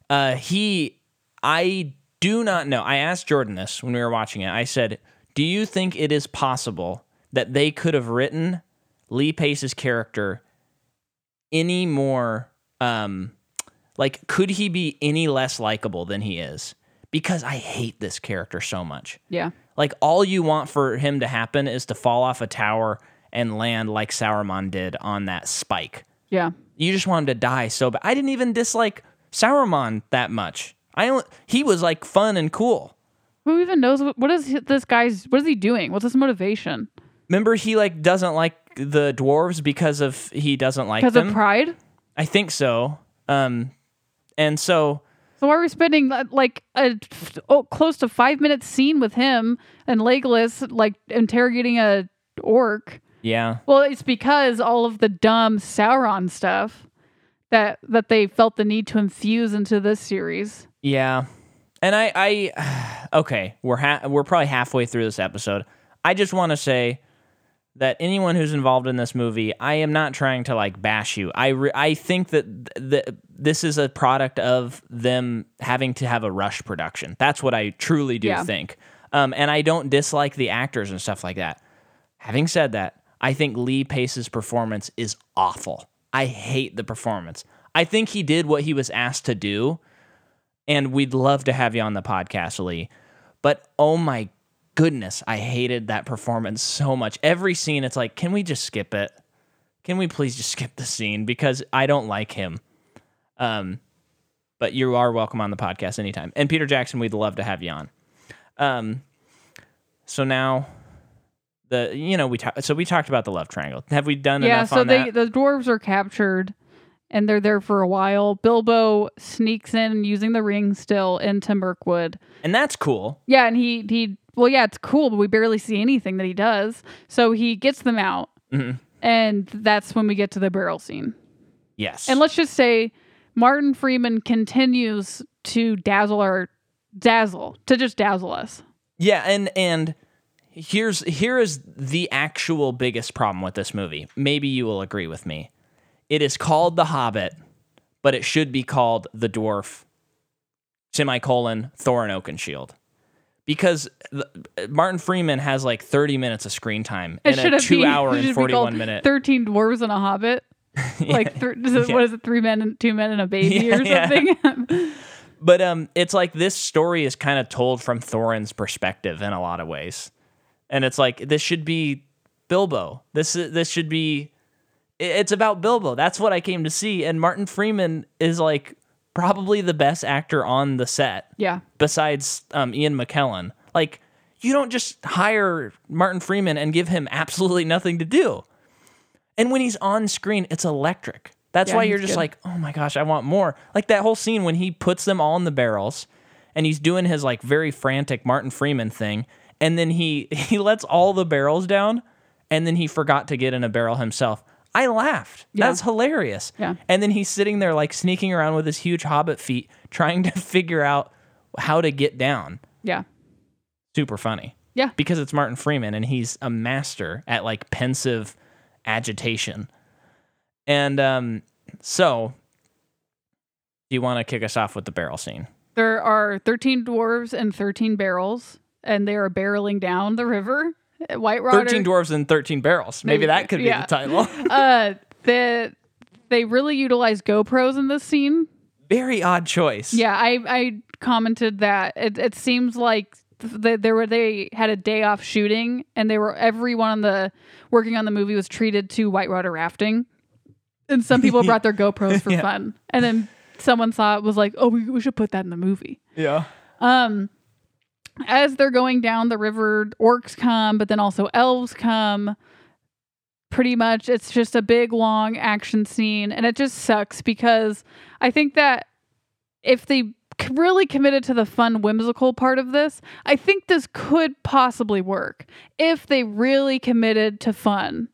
uh, he, I do not know. I asked Jordan this when we were watching it. I said, "Do you think it is possible that they could have written Lee Pace's character any more um like could he be any less likable than he is because i hate this character so much Yeah. like all you want for him to happen is to fall off a tower and land like Sauron did on that spike Yeah. you just want him to die so bad i didn't even dislike Sauron that much i only, he was like fun and cool Who even knows what, what is this guy's what is he doing? What's his motivation? remember he like doesn't like the dwarves because of he doesn't like Because them of pride? i think so um and so So why are we spending uh, like a oh, close to five minute scene with him and Legolas like interrogating a orc? yeah Well, it's because all of the dumb Sauron stuff that that they felt the need to infuse into this series. Yeah. And I, I okay, we're ha- we're probably halfway through this episode. I just want to say that anyone who's involved in this movie, I am not trying to like bash you. I re- I think that th- th- this is a product of them having to have a rush production. That's what I truly do Yeah. think. Um, and I don't dislike the actors and stuff like that. Having said that, I think Lee Pace's performance is awful. I hate the performance. I think he did what he was asked to do, and we'd love to have you on the podcast, Lee. But oh my goodness, I hated that performance so much. Every scene, it's like, can we just skip it? Can we please just skip the scene because I don't like him. Um, but you are welcome on the podcast anytime. And Peter Jackson, we'd love to have you on. Um, so now the you know we ta- so we talked about the love triangle. Have we done yeah, enough so on they that? the dwarves are captured and they're there for a while. Bilbo sneaks in using the ring still into Mirkwood. And that's cool. Yeah, and he he well yeah, it's cool, but we barely see anything that he does. So he gets them out. Mhm. And that's when we get to the barrel scene. Yes. And let's just say Martin Freeman continues to dazzle our dazzle to just dazzle us. Yeah, and and here's here is the actual biggest problem with this movie. Maybe you will agree with me. It is called The Hobbit, but it should be called The Dwarf semicolon Thorin Oakenshield. Because the, Martin Freeman has like 30 minutes of screen time It in should a have two been- hour it should and be called 41 minute. Thirteen dwarves and a hobbit. Like th- is it, what is it? Three men and two men and a baby Yeah, or yeah. something. But um, it's like this story is kind of told from Thorin's perspective in a lot of ways, and it's like this should be Bilbo. This this should be. It's about Bilbo. That's what I came to see, and Martin Freeman is like probably the best actor on the set yeah. besides um, Ian McKellen. Like you don't just hire Martin Freeman and give him absolutely nothing to do. And when he's on screen, it's electric. That's Yeah, why you're just good. like, oh my gosh, I want more. Like that whole scene when he puts them all in the barrels and he's doing his like very frantic Martin Freeman thing, and then he he lets all the barrels down, and then he forgot to get in a barrel himself. I laughed. Yeah. That's hilarious. Yeah. And then he's sitting there like sneaking around with his huge hobbit feet, trying to figure out how to get down. Yeah. Super funny. Yeah. Because it's Martin Freeman and he's a master at like pensive agitation. And um so do you want to kick us off with the barrel scene? There are 13 dwarves and 13 barrels, and they are barreling down the river. White Water. 13 dwarves and 13 barrels. Maybe Maybe- that could be yeah. the title. uh, the, they really utilize GoPros in this scene. Very odd choice. Yeah, I, I commented that it, it seems like they, they were they had a day off shooting, and they were everyone on the working on the movie was treated to whitewater rafting, and some people brought their GoPros for Yeah. fun, and then someone saw it was like, oh, we, we should put that in the movie. Yeah. Um, as they're going down the river, orcs come, but then also elves come. Pretty much, it's just a big long action scene, and it just sucks because I think that if they really committed to the fun, whimsical part of this, I think this could possibly work if they really committed to fun.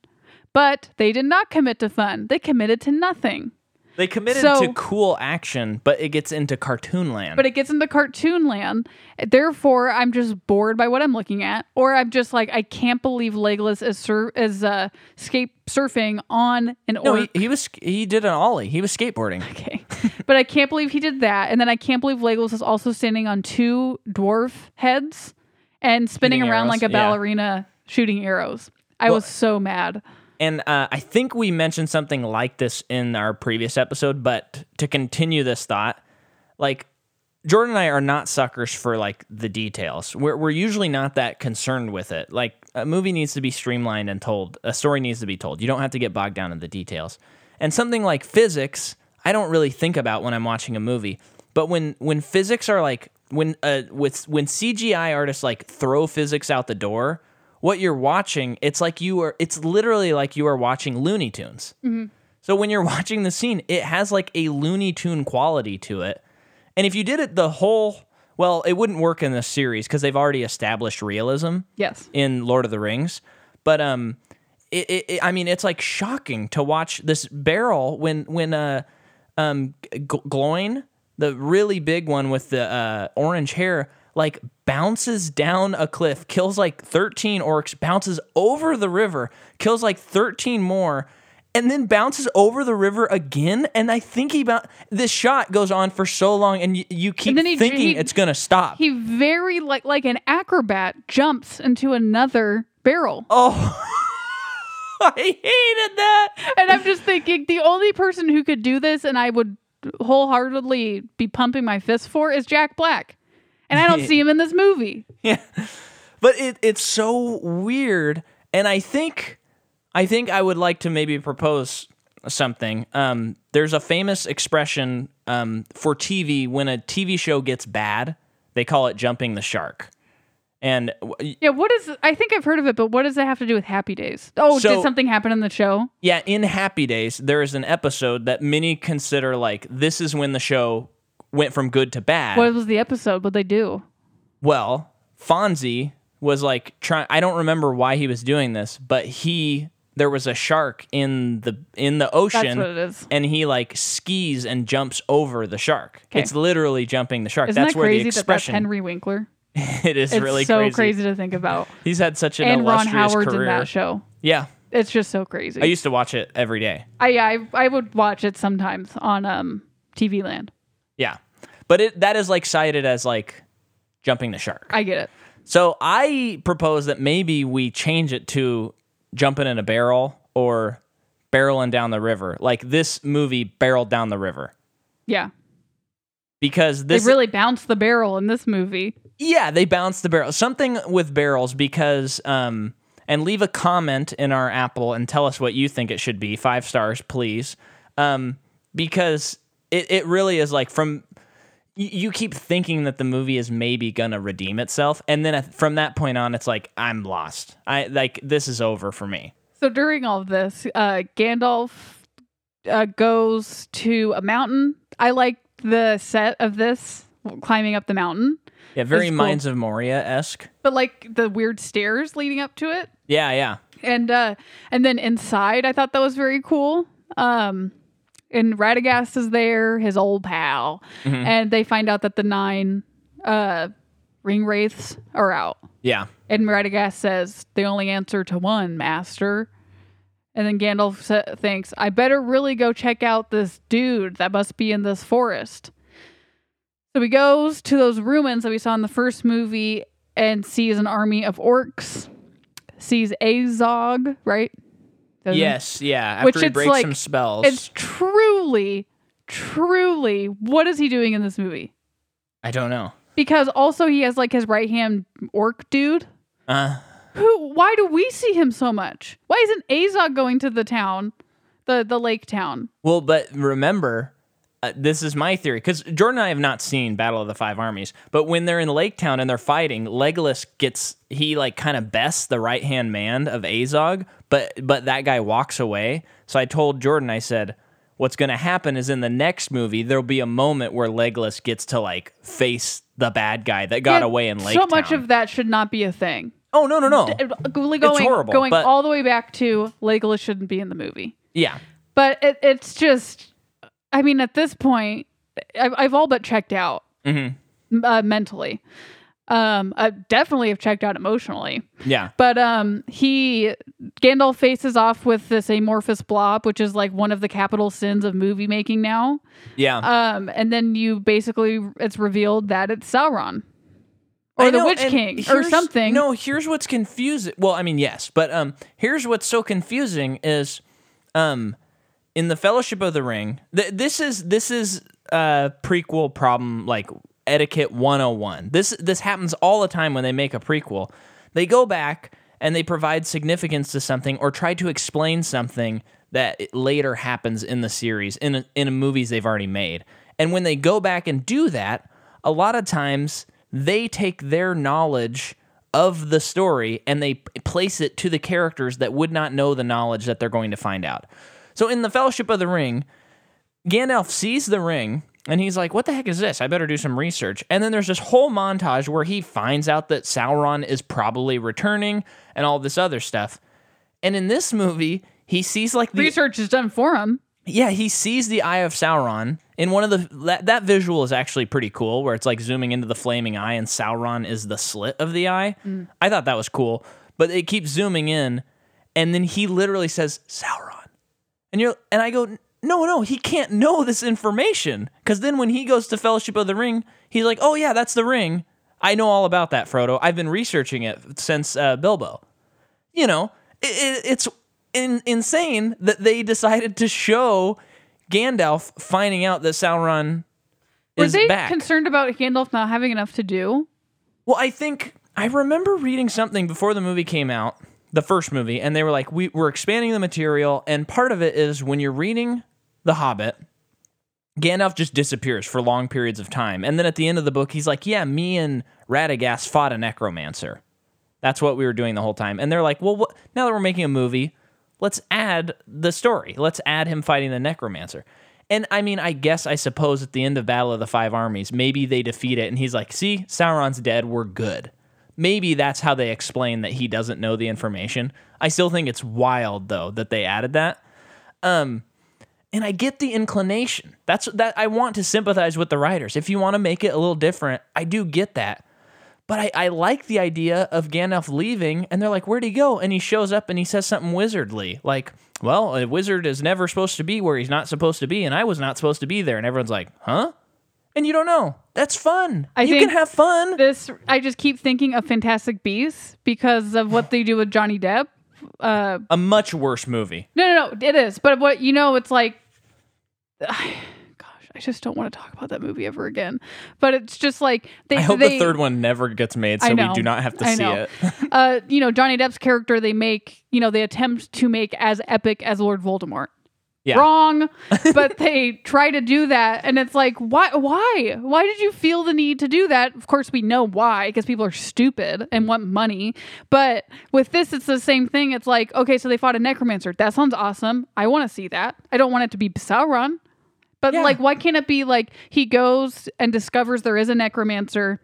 But they did not commit to fun; they committed to nothing. They committed So- to cool action, but it gets into cartoon land. but it gets into cartoon land. Therefore, I'm just bored by what I'm looking at, or I'm just like, I can't believe Legolas is sur- is uh, skate surfing on an no, orc. he, he was he did an ollie. He was skateboarding. Okay. but I can't believe he did that. And then I can't believe Legolas is also standing on two dwarf heads and spinning Shooting around arrows, like a yeah. ballerina shooting arrows. I Well- was so mad. And uh, I think we mentioned something like this in our previous episode, but to continue this thought, like Jordan and I are not suckers for like the details. We're we're usually not that concerned with it. Like a movie needs to be streamlined and told. A story needs to be told. You don't have to get bogged down in the details. And something like physics, I don't really think about when I'm watching a movie. But when when physics are like when uh with when CGI artists like throw physics out the door, what you're watching, it's like you are it's literally like you are watching Looney Tunes. So when you're watching the scene, it has like a Looney Tune quality to it. And if you did it the whole, well, it wouldn't work in this series because they've already established realism Yes. in Lord of the Rings. But um, it, it, it- I mean, it's like shocking to watch this barrel when when uh um G- Gloin, the really big one with the uh, orange hair, like bounces down a cliff, kills like thirteen orcs, bounces over the river, kills like thirteen more. And then bounces over the river again, and I think he about this shot goes on for so long, and you, you keep then he- thinking he- it's gonna stop. He very like like an acrobat jumps into another barrel. oh, I hated that. And I'm just thinking the only person who could do this and I would wholeheartedly be pumping my fist for is Jack Black. And I don't see him in this movie. Yeah. But it it's so weird and I think I think I would like to maybe propose something. Um there's a famous expression um for TV when a TV show gets bad, they call it jumping the shark. And w- Yeah, what is I think I've heard of it, but what does that have to do with Happy Days? Oh, So- did something happen in the show? yeah, in Happy Days there is an episode that many consider like this is when the show went from good to bad. What was the episode? What they do? Well, Fonzie was like trying. I don't remember why he was doing this, but he there was a shark in the in the ocean, what it is. and he like skis and jumps over the shark. Okay. It's literally jumping the shark. Isn't that's that where crazy the that that's expression. Henry Winkler? it is really crazy. It's really so crazy. crazy. to think about. He's had such an And Ron illustrious Howard's career. in that show. Yeah, It's just so crazy. I used to watch it every day. I, I I would watch it sometimes on um TV Land. Yeah, but it that is like cited as like jumping the shark. I get it. So I propose that maybe we change it to jumping in a barrel or barreling down the river. Like this movie barreled down the river. Yeah. Because this they really bounced the barrel in this movie. Yeah, they bounced the barrel. Something with barrels because um and leave a comment in our Apple and tell us what you think it should be. 5 stars, please. Um because it it really is like from you, you keep thinking that the movie is maybe gonna redeem itself, and then from that point on, it's like I'm lost. I like this is over for me. So during all of this, uh, Gandalf uh, goes to a mountain. I like the set of this climbing up the mountain, Yeah, very cool. Mines of Moria esque. but like the weird stairs leading up to it, Yeah, yeah, and uh, and then inside, I thought that was very cool. Um, and Radagast is there, his old pal, and they find out that the nine uh, ring wraiths are out. yeah. And Radagast says, the only answer to one, master. And then Gandalf sa- thinks, I better really go check out this dude that must be in this forest. So he goes to those ruins that we saw in the first movie and sees an army of orcs, sees Azog, right? Yes, yeah. After Which he breaks like- some spells. It's truly, truly, what is he doing in this movie? I don't know. Because also he has like his right hand orc dude. Uh Who? Why do we see him so much? Why isn't Azog going to the town, the the lake town? Well, but remember, uh, this is my theory because Jordan and I have not seen Battle of the Five Armies, but when they're in Lake Town and they're fighting, Legolas gets he like kind of bests the right hand man of Azog, but but that guy walks away. So I told Jordan, I said, what's going to happen is in the next movie there'll be a moment where Legolas gets to like face the bad guy that got Yeah, away in Lake So much of that should not be a thing. oh no no no It- Really going horrible, going but- all the way back to Legolas shouldn't be in the movie. yeah But it, it's just I mean, at this point, I've, I've all but checked out Mhm. uh, mentally. Um, I definitely have checked out emotionally. Yeah. But um, he Gandalf faces off with this amorphous blob, which is like one of the capital sins of movie making now. Yeah. Um, and then you basically it's revealed that it's Sauron I or the know, Witch King or something. No, here's what's confusing. Well, I mean, yes, but um, here's what's so confusing is, um, in the Fellowship of the Ring, th- this is this is a prequel problem like etiquette 101. This this happens all the time when they make a prequel. They go back and they provide significance to something or try to explain something that later happens in the series in a, in a movies they've already made. And when they go back and do that, a lot of times they take their knowledge of the story and they place it to the characters that would not know the knowledge that they're going to find out. So in the Fellowship of the Ring, Gandalf sees the ring and he's like, What the heck is this? I better do some research. And then there's this whole montage where he finds out that Sauron is probably returning and all this other stuff. And in this movie, he sees like the Research is done for him. yeah, he sees the eye of Sauron in one of the that, that visual is actually pretty cool where it's like zooming into the flaming eye and Sauron is the slit of the eye. Mm. I thought that was cool, but it keeps zooming in and then he literally says Sauron. And you're and I go no, no, he can't know this information cuz then when he goes to Fellowship of the Ring, he's like, "Oh yeah, that's the ring. I know all about that, Frodo. I've been researching it since uh, Bilbo." you know, it, it, it's in, insane that they decided to show Gandalf finding out that Sauron Were is they back. concerned about Gandalf not having enough to do? well, I think I remember reading something before the movie came out, the first movie, and they were like, we, "We're expanding the material," and part of it is when you're reading The Hobbit. Gandalf just disappears for long periods of time. And then at the end of the book, he's like, Yeah, me and Radagast fought a necromancer. That's what we were doing the whole time. And they're like, Well, now that we're making a movie, let's add the story. Let's add him fighting the necromancer. And I mean, I guess, I suppose at the end of Battle of the Five Armies, maybe they defeat it and he's like, See, Sauron's dead. We're good. Maybe that's how they explain that he doesn't know the information. I still think it's wild, though, that they added that Um, and I get the inclination. That's that I want to sympathize with the writers. If you want to make it a little different, I do get that. But I, I like the idea of Gandalf leaving, and they're like, "Where'd he go?" And he shows up and he says something wizardly, like, "Well, a wizard is never supposed to be where he's not supposed to be, and I was not supposed to be there." And everyone's like, "Huh?" And you don't know. That's fun. I you can have fun. This I just keep thinking of Fantastic Beasts because of what they do with Johnny Depp. Uh, a much worse movie. no, no, no, it is. But what you know, it's like, gosh, I just don't want to talk about that movie ever again. But it's just like they. I hope they, the third one never gets made, so we do not have to I see know. it. uh, you know, Johnny Depp's character, they make, you know, they attempt to make as epic as Lord Voldemort. Yeah. Wrong, but they try to do that, and it's like, why? Why? Why did you feel the need to do that? Of course, we know why, because people are stupid and want money. But with this, it's the same thing. It's like, okay, so they fought a necromancer. That sounds awesome. I want to see that. I don't want it to be Sauron. But Yeah. like, why can't it be like he goes and discovers there is a necromancer?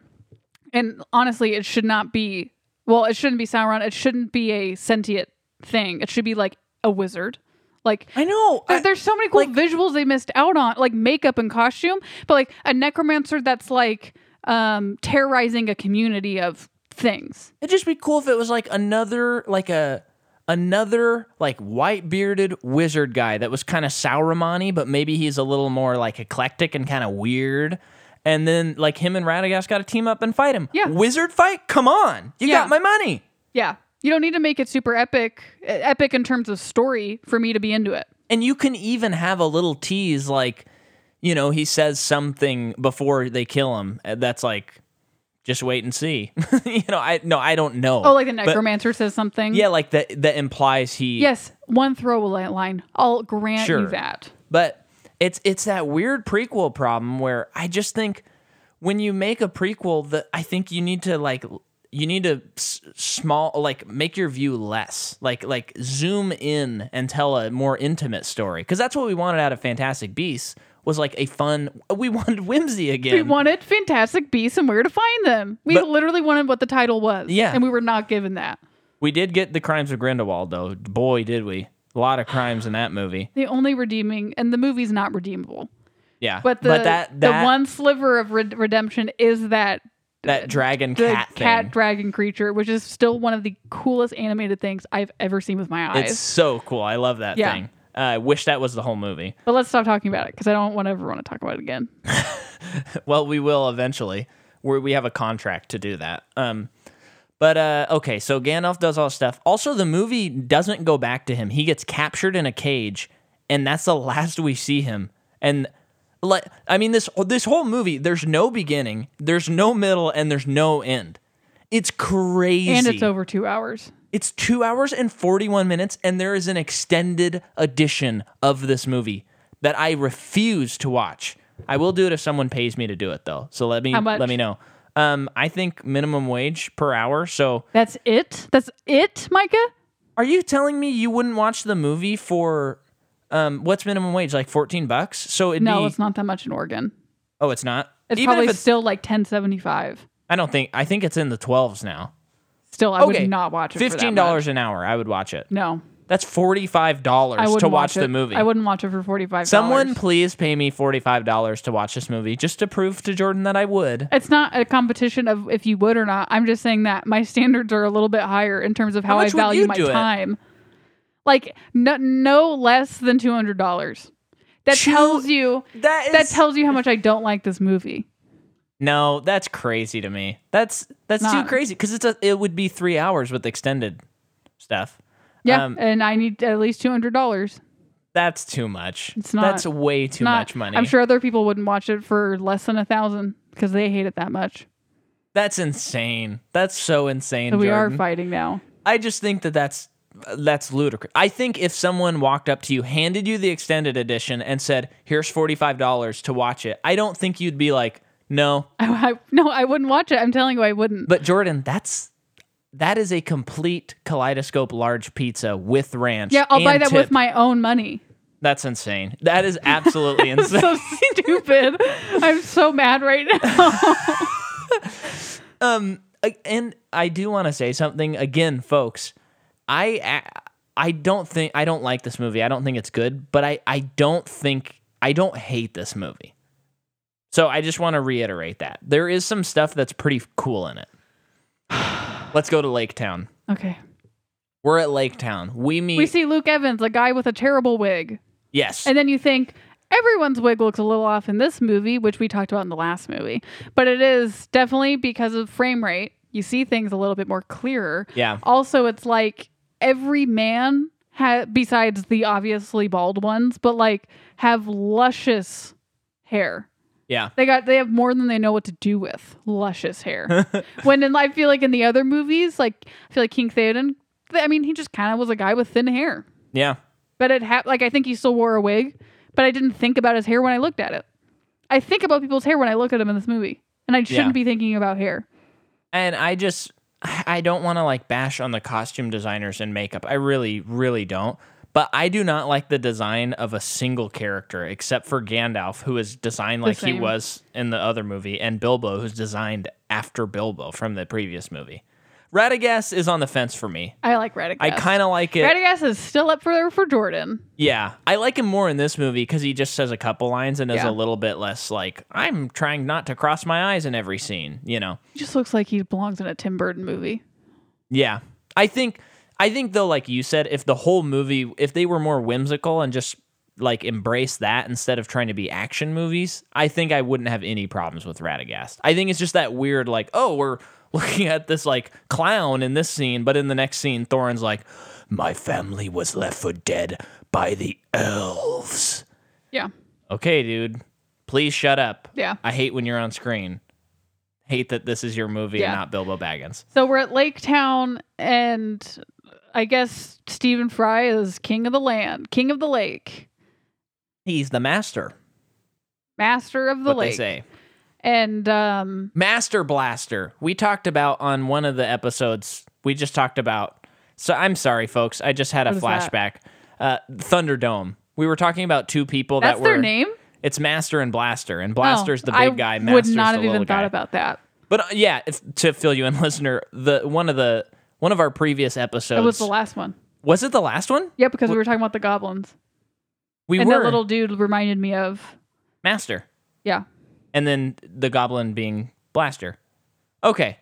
And honestly, it should not be. Well, it shouldn't be Sauron. It shouldn't be a sentient thing. It should be like a wizard. Like I know. there- I- there's so many cool like- visuals they missed out on, like makeup and costume. But like a necromancer that's like um terrorizing a community of things. It'd just be cool if it was like another like a another like white bearded wizard guy that was kind of Sauron-y, but maybe he's a little more like eclectic and kind of weird. And then like him and Radagast got to team up and fight him. Yeah. Wizard fight? Come on. You Yeah. got my money. Yeah. You don't need to make it super epic, epic in terms of story for me to be into it. And you can even have a little tease like, you know, he says something before they kill him uh, that's like just wait and see. you know, I no, I don't know. Oh, like the But- necromancer says something. yeah, like that that implies he Yes, one throwaway line. I'll grant Sure. you that. But it's it's that weird prequel problem where I just think when you make a prequel that I think you need to like you need to s- small like make your view less like like zoom in and tell a more intimate story because that's what we wanted out of Fantastic Beasts was like a fun we wanted whimsy again We wanted Fantastic Beasts and where to find them. We But- literally wanted what the title was. Yeah. And we were not given that. we did get the crimes of Grindelwald though boy did we a lot of crimes in that movie The only redeeming, and the movie's not redeemable. Yeah, But the that that the one sliver of red- redemption is that that dragon the cat cat thing. dragon creature, which is still one of the coolest animated things I've ever seen with my eyes. It's so cool. I love that Yeah. thing. Uh, I wish that was the whole movie. but let's stop talking about it because I don't want ever want to talk about it again. Well, we will eventually. We we have a contract to do that. Um, but uh, okay, so Gandalf does all this stuff. Also, the movie doesn't go back to him. He gets captured in a cage, and that's the last we see him. And like, I mean, this this whole movie, there's no beginning, there's no middle, and there's no end. It's crazy. And it's over two hours. It's two hours and 41 minutes, and there is an extended edition of this movie that I refuse to watch. I will do it if someone pays me to do it, though. So let me let me know. Um, I think minimum wage per hour. So That's it. That's it, Micah. are you telling me you wouldn't watch the movie for um what's minimum wage like 14 bucks? So it'd No, be it's not that much in Oregon. oh, it's not. It's Even probably if it's still like ten seventy five. I don't think I think it's in the 12s now. Still, I Okay, would not watch it. Fifteen dollars an hour. I would watch it. No, That's forty five dollars to watch it. the movie. I wouldn't watch it for forty five. Someone please pay me $45 to watch this movie just to prove to Jordan that I would. It's not a competition of if you would or not. I'm just saying that my standards are a little bit higher in terms of how, I value my time. it? Time. Like no, no less than two hundred dollars. That Two- tells you That is that tells you how much I don't like this movie. No, that's crazy to me. That's that's too crazy cuz it's a it would be 3 hours with extended stuff. Yeah, Um, and I need at least two hundred dollars. That's too much. It's not- That's way too Not- much money. I'm sure other people wouldn't watch it for less than a thousand because they hate it that much. That's insane. That's so insane. So we are Jordan. fighting now. I just think that that's that's ludicrous. I think if someone walked up to you, handed you the extended edition, and said, "Here's forty five dollars to watch it," I don't think you'd be like, "No." I, I, no, I wouldn't watch it. I'm telling you, I wouldn't. But Jordan, that's that is a complete kaleidoscope large pizza with ranch. yeah, I'll buy that with my own money. That's insane. That is absolutely insane. So stupid. I'm so mad right now. um, and I do want to say something again, folks. I I don't think I don't like this movie. I don't think it's good, but I I don't think I don't hate this movie. So I just want to reiterate that there is some stuff that's pretty cool in it. Let's go to Lake Town. okay. We're at Lake Town. We meet. We see Luke Evans, a guy with a terrible wig. yes. And then you think everyone's wig looks a little off in this movie, which we talked about in the last movie. But it is definitely because of frame rate. You see things a little bit more clearer. yeah. Also, it's like every man ha- besides the obviously bald ones, but like have luscious hair. Yeah. They got they have more than they know what to do with luscious hair. when in I feel like in the other movies, like I feel like King Theoden, I mean, he just kind of was a guy with thin hair. Yeah. But it ha- like I think he still wore a wig, but I didn't think about his hair when I looked at it. I think about people's hair when I look at them in this movie, and I shouldn't Yeah. be thinking about hair. And I just I don't want to like bash on the costume designers and makeup. I really really don't. But I do not like the design of a single character except for Gandalf who is designed like he was in the other movie and Bilbo who's designed after Bilbo from the previous movie. Radagast is on the fence for me. I like Radagast. I kind of like it. Radagast is still up for for Jordan. Yeah, I like him more in this movie because he just says a couple lines and is Yeah. a little bit less like I'm trying not to cross my eyes in every scene. You know. He just looks like he belongs in a Tim Burton movie. Yeah. I think I think though like you said if the whole movie if they were more whimsical and just like embrace that instead of trying to be action movies, I think I wouldn't have any problems with Radagast. I think it's just that weird like, oh, we're looking at this like clown in this scene, but in the next scene Thorin's like my family was left for dead by the elves. Yeah. Okay, dude. Please shut up. Yeah. I hate when you're on screen. Hate that this is your movie Yeah. and not Bilbo Baggins. So we're at Lake Town, and I guess Stephen Fry is king of the land, king of the lake, He's the master. master of the what lake. they say. And um, Master Blaster. We talked about on one of the episodes. We just talked about. So I'm sorry, folks. I just had a What is that? flashback. Uh, Thunderdome. We were talking about two people that's that were. their name. It's Master and Blaster, and Blaster's Oh, the big I guy. would Master's not the have even guy. thought about that. But uh, yeah, if, to fill you in, listener, the one of the one of our previous episodes It was the last one. was it the last one? Yeah, because we were talking about the goblins, We and were that little dude reminded me of Master. Yeah. And then the goblin being Blaster. Okay.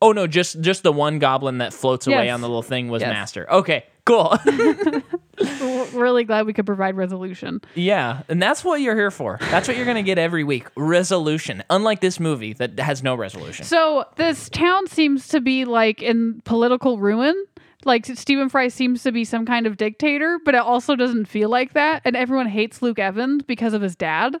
Oh no, just just the one goblin that floats away on the little thing was Yes. Master. Okay, cool. Really glad we could provide resolution. yeah, and that's what you're here for. That's what you're gonna get every week. Resolution. Unlike this movie that has no resolution. So this town seems to be like in political ruin. Like Stephen Fry seems to be some kind of dictator, but it also doesn't feel like that. And everyone hates Luke Evans because of his dad.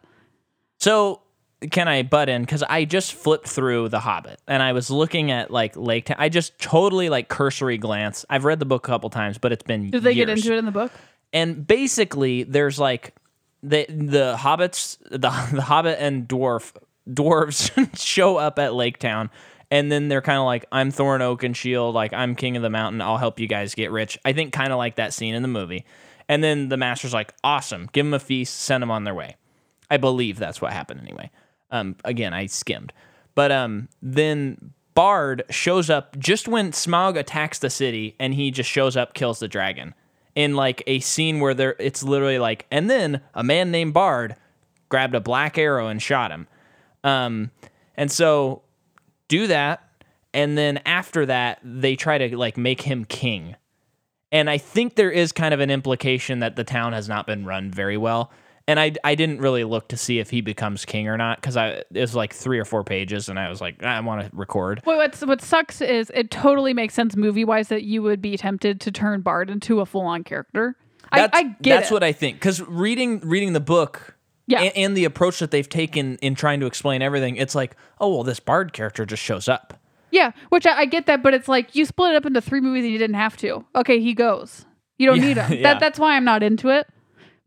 So can I butt in? Because I just flipped through The Hobbit and I was looking at like Lake Town. I just totally like cursory glance. I've read the book a couple times, but it's been Did they get into it in the book? and basically there's like the the hobbits the the hobbit and dwarf dwarves show up at lake town and then they're kind of like i'm Thorin Oakenshield like i'm king of the mountain i'll help you guys get rich i think kind of like that scene in the movie and then the master's like awesome give them a feast send them on their way i believe that's what happened anyway um again i skimmed. But um then bard shows up just when Smaug attacks the city and he just shows up kills the dragon. In like a scene where there it's literally like and then a man named bard grabbed a black arrow and shot him. Um and so do that and then after that they try to like make him king. And i think there is kind of an implication that the town has not been run very well and i i didn't really look to see if he becomes king or not because i it was like three or four pages and i was like i want to record Well, what's, what sucks is it totally makes sense movie wise that you would be tempted to turn Bard into a full on character. I, that's, I get that's it. what I think. Because reading reading the book, Yeah. and, and the approach that they've taken in trying to explain everything, it's like, oh well, this bard character just shows up. yeah, which I, I get that, but it's like you split it up into three movies and you didn't have to. Okay, he goes. You don't Yeah, need him. yeah. That, that's why I'm not into it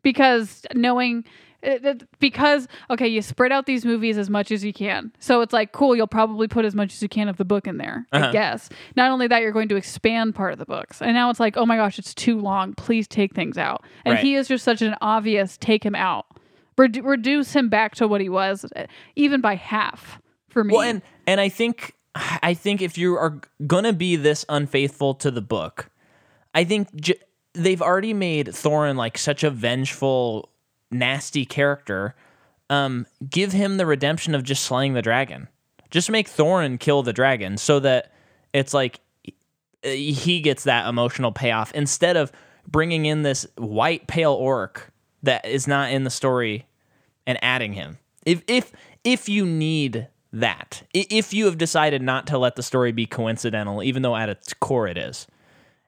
because knowing. it- Because okay, you spread out these movies as much as you can, so it's like cool. You'll probably put as much as you can of the book in there, Uh-huh. I guess. Not only that, you're going to expand part of the books, and now it's like, oh my gosh, it's too long. Please take things out. And Right. he is just such an obvious take him out, Redu- reduce him back to what he was, uh, even by half for me. Well, and and I think I think if you are gonna be this unfaithful to the book, I think j- they've already made Thorin like such a vengeful, nasty character. Um, give him the redemption of just slaying the dragon. Just make Thorin kill the dragon so that it's like he gets that emotional payoff instead of bringing in this white pale orc that is not in the story and adding him. If if if you need that, if you have decided not to let the story be coincidental, even though at its core it is.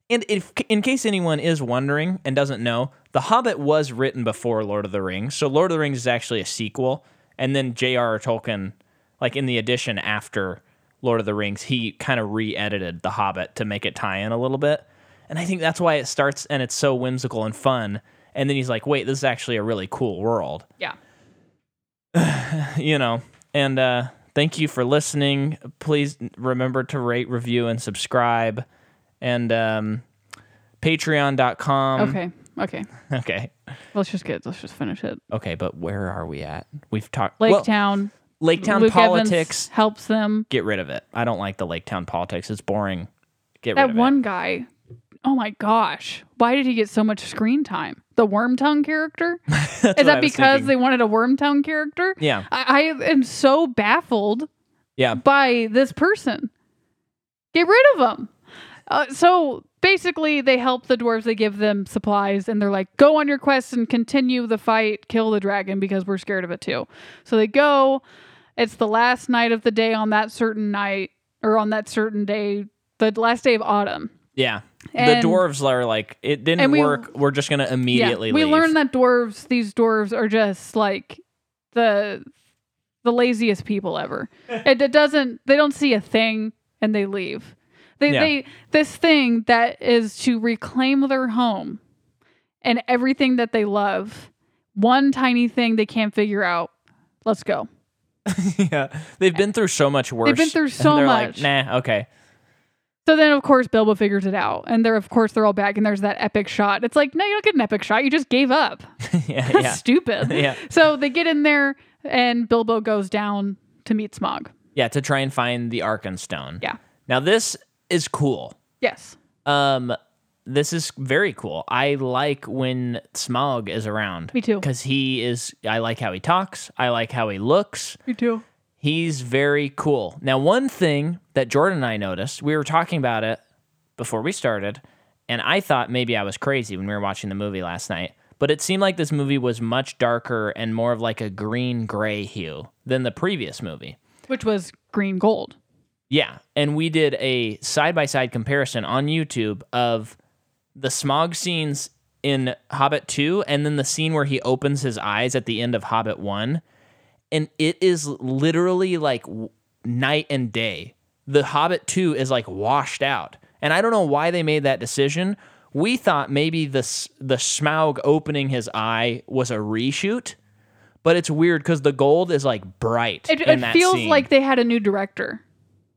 And if in case anyone is wondering and doesn't know, The Hobbit was written before Lord of the Rings. So Lord of the Rings is actually a sequel, and then J.R.R. Tolkien, like in the edition after Lord of the Rings, he kind of re-edited The Hobbit to make it tie in a little bit. And I think that's why it starts and it's so whimsical and fun. And then he's like, "Wait, this is actually a really cool world." yeah. you know and uh thank you for listening please remember to rate review and subscribe and um patreon.com Okay. Okay. okay Let's just get. Let's just finish it. okay but where are we at we've talked Lake well, Town. lake town Luke Evans politics helps them. get rid of it i don't like the lake town politics it's boring get rid of That one guy. Oh my gosh! Why did he get so much screen time? The worm tongue character. Is that because thinking. they wanted a worm tongue character? yeah I, I am so baffled yeah by this person. Get rid of him. Uh, so basically, they help the dwarves. They give them supplies, and they're like, "Go on your quest and continue the fight. Kill the dragon because we're scared of it too." So they go. It's the last night of the day on that certain night, or on that certain day, the last day of autumn. yeah And- the dwarves are like it didn't we- work we're just gonna immediately yeah, we learn that dwarves, these dwarves, are just like the the laziest people ever. it, it doesn't. They don't see a thing and they leave. They Yeah. they this thing that is to reclaim their home and everything that they love. One tiny thing they can't figure out. Let's go. yeah they've been through so much worse They've been through so much. like nah okay So then, of course, Bilbo figures it out, and they're of course they're all back, and there's that epic shot. It's like, no, you don't get an epic shot. You just gave up. yeah That's yeah stupid. Yeah. So they get in there, and Bilbo goes down to meet Smaug. Yeah, to try and find the Arkenstone. Yeah. Now this is cool. Yes. Um this is very cool. I like when Smaug is around. Me too. Because he is, I like how he talks. I like how he looks. Me too. He's very cool. Now, one thing that Jordan and I noticed, we were talking about it before we started, and I thought maybe I was crazy when we were watching the movie last night, but it seemed like this movie was much darker and more of like a green gray hue than the previous movie. Which was green gold. Yeah, and we did a side by side comparison on YouTube of the Smaug scenes in Hobbit 2 and then the scene where he opens his eyes at the end of Hobbit 1. And it is literally like w- night and day. The Hobbit 2 is like washed out. And I don't know why they made that decision. We thought maybe the the Smaug opening his eye was a reshoot, but it's weird because the gold is like bright. It, it feels scene. like they had a new director.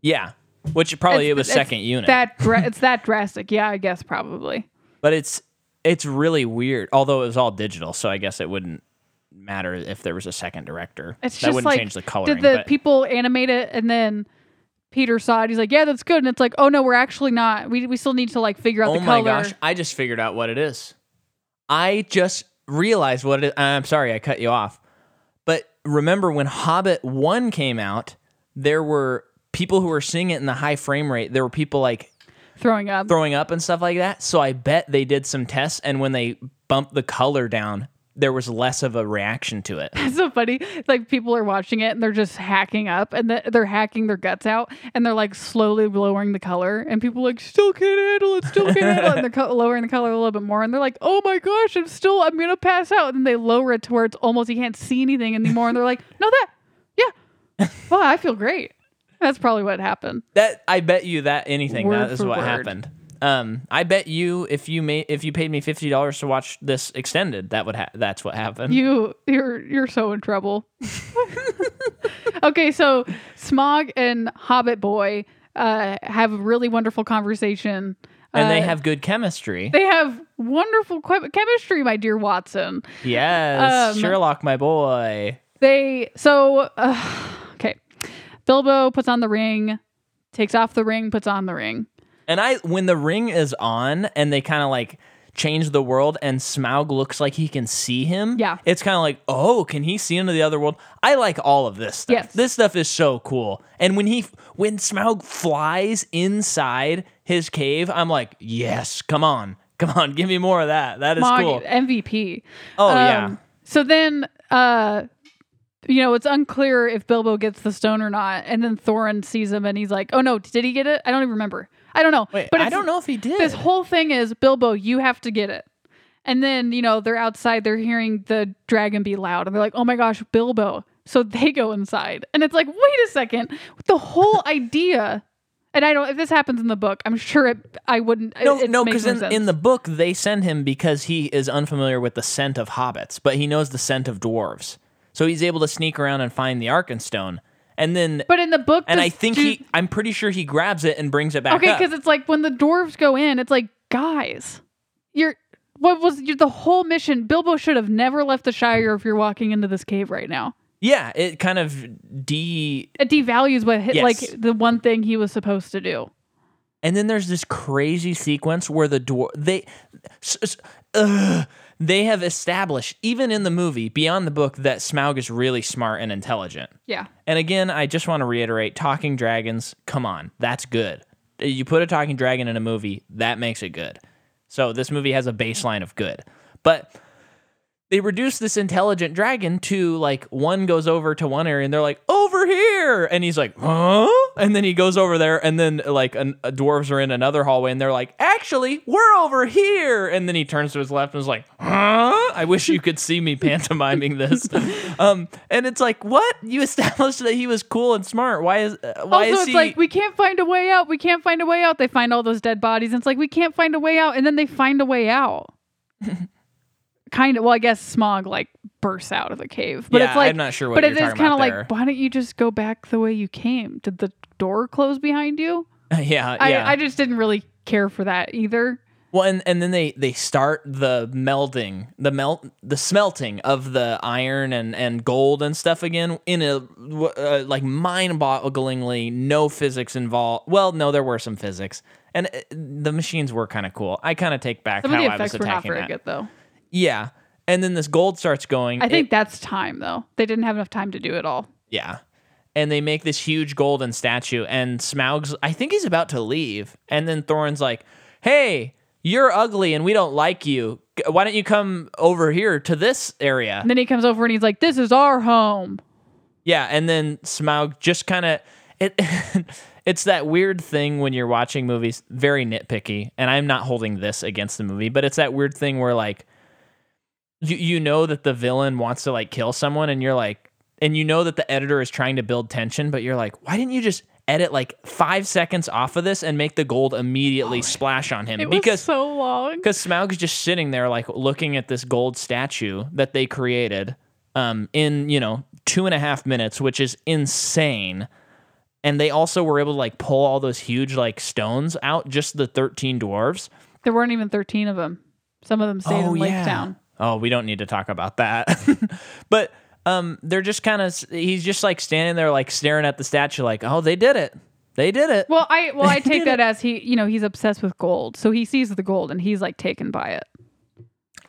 Yeah. Which probably It's- it was it's second unit. That dra- it's that drastic. Yeah, I guess probably. but it's it's really weird. Although it was all digital, so I guess it wouldn't matter if there was a second director. It's that just wouldn't like change the coloring. did the but, people animate it and then Peter saw it. He's like, "Yeah, that's good." And it's like, "Oh no, we're actually not. We we still need to like figure out oh the color." Oh my gosh, I just figured out what it is. I just realized what it is. I'm sorry I cut you off. But remember when Hobbit 1 came out, there were people who were seeing it in the high frame rate. There were people like Throwing up. throwing up and stuff like that. So I bet they did some tests, and when they bumped the color down, there was less of a reaction to it. It's so funny. Like people are watching it and they're just hacking up and they're hacking their guts out and they're like slowly lowering the color and people like still can't handle it, still can't handle it. And they're co- lowering the color a little bit more and they're like, oh my gosh, I'm still, I'm gonna pass out. And they lower it to where it's almost you can't see anything anymore. And they're like, no, that, yeah, well, I feel great. That's probably what happened. That I bet you that anything Word that is what word. happened. Um, I bet you if you made if you paid me fifty dollars to watch this extended, that would ha- that's what happened. You, you're, you're so in trouble. okay, so Smaug and Hobbit Boy uh, have a really wonderful conversation. and they Uh, have good chemistry. They have wonderful que- chemistry, my dear Watson. yes, um, Sherlock, my boy. They so uh. Bilbo puts on the ring, takes off the ring, puts on the ring. And I when the ring is on and they kind of like change the world and Smaug looks like he can see him. Yeah. It's kind of like, oh, can he see into the other world? I like all of this stuff. Yes. This stuff is so cool. And when he when Smaug flies inside his cave, I'm like, yes, come on. Come on, give me more of that. That is Smaug cool. MVP. Oh Um, yeah. So then, uh, you know, it's unclear if Bilbo gets the stone or not. And then Thorin sees him and he's like, "Oh no, did he get it? I don't even remember. I don't know. Wait, but I don't know if he did. This whole thing is Bilbo, you have to get it. And then, you know, they're outside, they're hearing the dragon be loud, and they're like, oh my gosh, Bilbo. So they go inside. And it's like, wait a second. The whole idea, and I don't, if this happens in the book, I'm sure it, I wouldn't. no, it, it no, because in, in the book they send him because he is unfamiliar with the scent of hobbits, but he knows the scent of dwarves. So he's able to sneak around and find the Arkenstone. And then But in the book, and I think do- he I'm pretty sure he grabs it and brings it back Okay, up. because it's like when the dwarves go in, it's like, guys, you're. What was you, the whole mission? Bilbo should have never left the Shire if you're walking into this cave right now. Yeah, it kind of de It devalues what Yes. like the one thing he was supposed to do. And then there's this crazy sequence where the dwar they s- s- ugh, they have established even in the movie beyond the book that Smaug is really smart and intelligent. Yeah. And again, I just want to reiterate talking dragons, come on, that's good. You put a talking dragon in a movie, that makes it good. So this movie has a baseline of good. But they reduce this intelligent dragon to like one goes over to one area and they're like over here! And he's like huh? And then he goes over there and then like an, a dwarves are in another hallway and they're like actually we're over here! And then he turns to his left and is like huh? I wish you could see me pantomiming this. Um and it's like what? You established that he was cool and smart. Why is uh, why also, is it's he like we can't find a way out. We can't find a way out. They find all those dead bodies, and it's like we can't find a way out, and then they find a way out. kind of. Well, I guess Smaug like bursts out of the cave, but Yeah, it's like I'm not sure what But it is kind of like, there. why don't you just go back the way you came? Did the door close behind you? yeah I, yeah I just didn't really care for that either. Well, and, and then they they start the melding, the melt, the smelting of the iron and, and gold and stuff again in a uh, like mind-bogglingly no physics involved. Well, no, there were some physics, and uh, the machines were kind of cool. I kind of take back Some how of the I was effects were not attacking very that. good though. Yeah, and then this gold starts going. I think It- that's time though. They didn't have enough time to do it all. yeah. And they make this huge golden statue, and Smaug's, I think he's about to leave. And then Thorin's like, hey, you're ugly and we don't like you. Why don't you come over here to this area? And then he comes over and he's like, "This is our home." Yeah. And then Smaug just kind of, it, it's that weird thing when you're watching movies, very nitpicky. And I'm not holding this against the movie, but it's that weird thing where, like, you, you know that the villain wants to like kill someone and you're like and you know that the editor is trying to build tension but you're like why didn't you just edit like five seconds off of this and make the gold immediately splash on him It was because so long. because Smaug's just sitting there like looking at this gold statue that they created um, in you know two and a half minutes which is insane and they also were able to like pull all those huge like stones out just the 13 dwarves There weren't even 13 of them. Some of them stayed in Lake Town. Oh, we don't need to talk about that. but um, they're just kind of he's just like standing there, like staring at the statue, like, oh, they did it, they did it. Well, I well I take that it. as he, you know, he's obsessed with gold. So he sees the gold and he's like taken by it.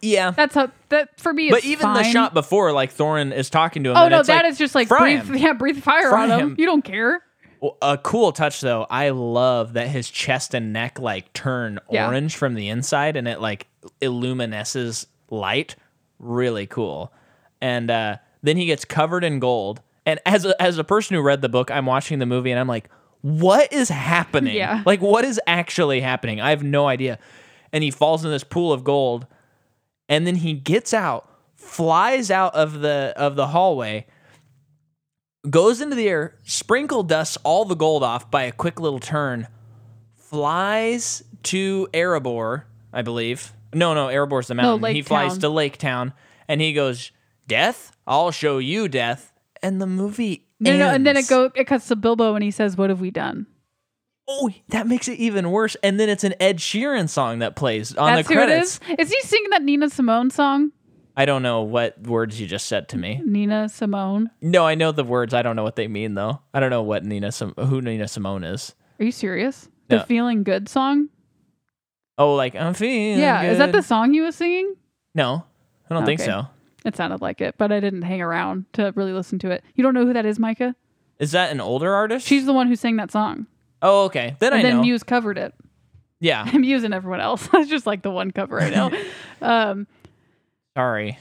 yeah. That's how that for me. But even the shot before, like Thorin is talking to him. Oh no, that like, is just like breathe, him. yeah, breathe fire Fry on him. him. You don't care. Well, A cool touch though. I love that his chest and neck like turn Yeah. orange from the inside, and it like illuminesces light. Really cool. And uh, then he gets covered in gold. And as a, as a person who read the book, I'm watching the movie, and I'm like, what is happening? Yeah. Like, what is actually happening? I have no idea. And he falls in this pool of gold, and then he gets out, flies out of the of the hallway, goes into the air, sprinkle dusts all the gold off by a quick little turn, flies to Erebor, I believe. No, no, Erebor's the mountain. Lake he flies Town. to Lake Town, and he goes, "Death, I'll show you death." And the movie No, no, and then it ends. go it cuts to Bilbo and he says, "What have we done?" Oh, that makes it even worse. And then it's an Ed Sheeran song that plays on That's the who it credits. is. Is he singing that Nina Simone song? I don't know what words you just said to me. Nina Simone. No, I know the words. I don't know what they mean though. I don't know what Nina Sim- who Nina Simone is. Are you serious? The No. Feeling Good song? Oh, like I'm feeling. yeah, is that the song he was singing? No, I don't think so. It sounded like it, but I didn't hang around to really listen to it. You don't know who that is, Micah? Is that an older artist? She's the one who sang that song. Oh, okay. Then And I then know. Muse covered it. yeah. Muse and everyone else. That's just like the one cover I know. um, Sorry.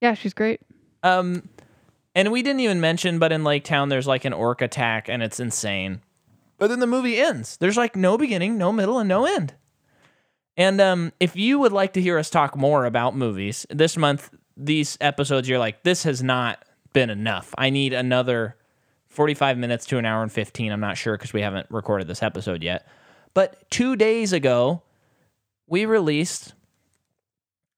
yeah, she's great. Um, and we didn't even mention, but in Lake Town, there's like an orc attack, and it's insane. But then the movie ends. There's like no beginning, no middle, and no end. And um, if you would like to hear us talk more about movies this month, these episodes, you're like, this has not been enough. I need another 45 minutes to an hour and 15. I'm not sure because we haven't recorded this episode yet. But two days ago, we released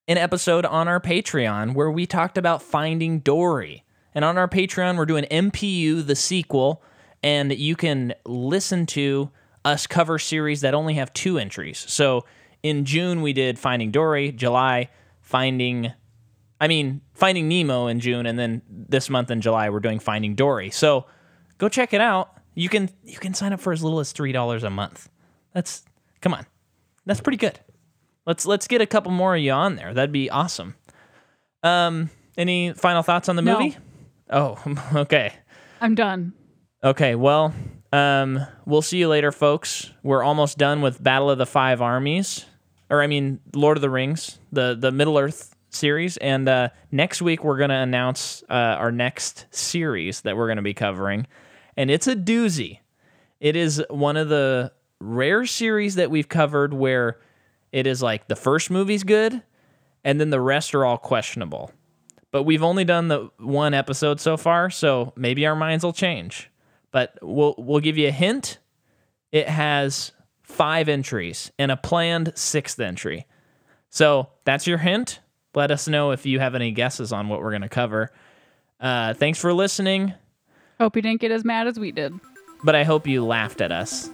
an episode on our Patreon where we talked about Finding Dory. And on our Patreon, we're doing MPU, the sequel, and you can listen to us cover series that only have two entries. So in June, we did Finding Dory, July, Finding, I mean, Finding Nemo in June, and then this month in July, we're doing Finding Dory. So go check it out. You can you can sign up for as little as three dollars a month. That's come on, that's pretty good. Let's let's get a couple more of you on there. That'd be awesome. Um, any final thoughts on the No. movie? Oh, okay. I'm done. Okay, well, um, we'll see you later, folks. We're almost done with Battle of the Five Armies, or I mean, Lord of the Rings, the the Middle Earth series, and uh, next week we're gonna announce uh, our next series that we're gonna be covering, and it's a doozy. It is one of the rare series that we've covered where it is like the first movie's good, and then the rest are all questionable. But we've only done the one episode so far, so maybe our minds will change. But we'll we'll give you a hint. It has five entries and a planned sixth entry. So that's your hint. Let us know if you have any guesses on what we're going to cover. Uh, thanks for listening, Hope you didn't get as mad as we did. but I hope you laughed at us.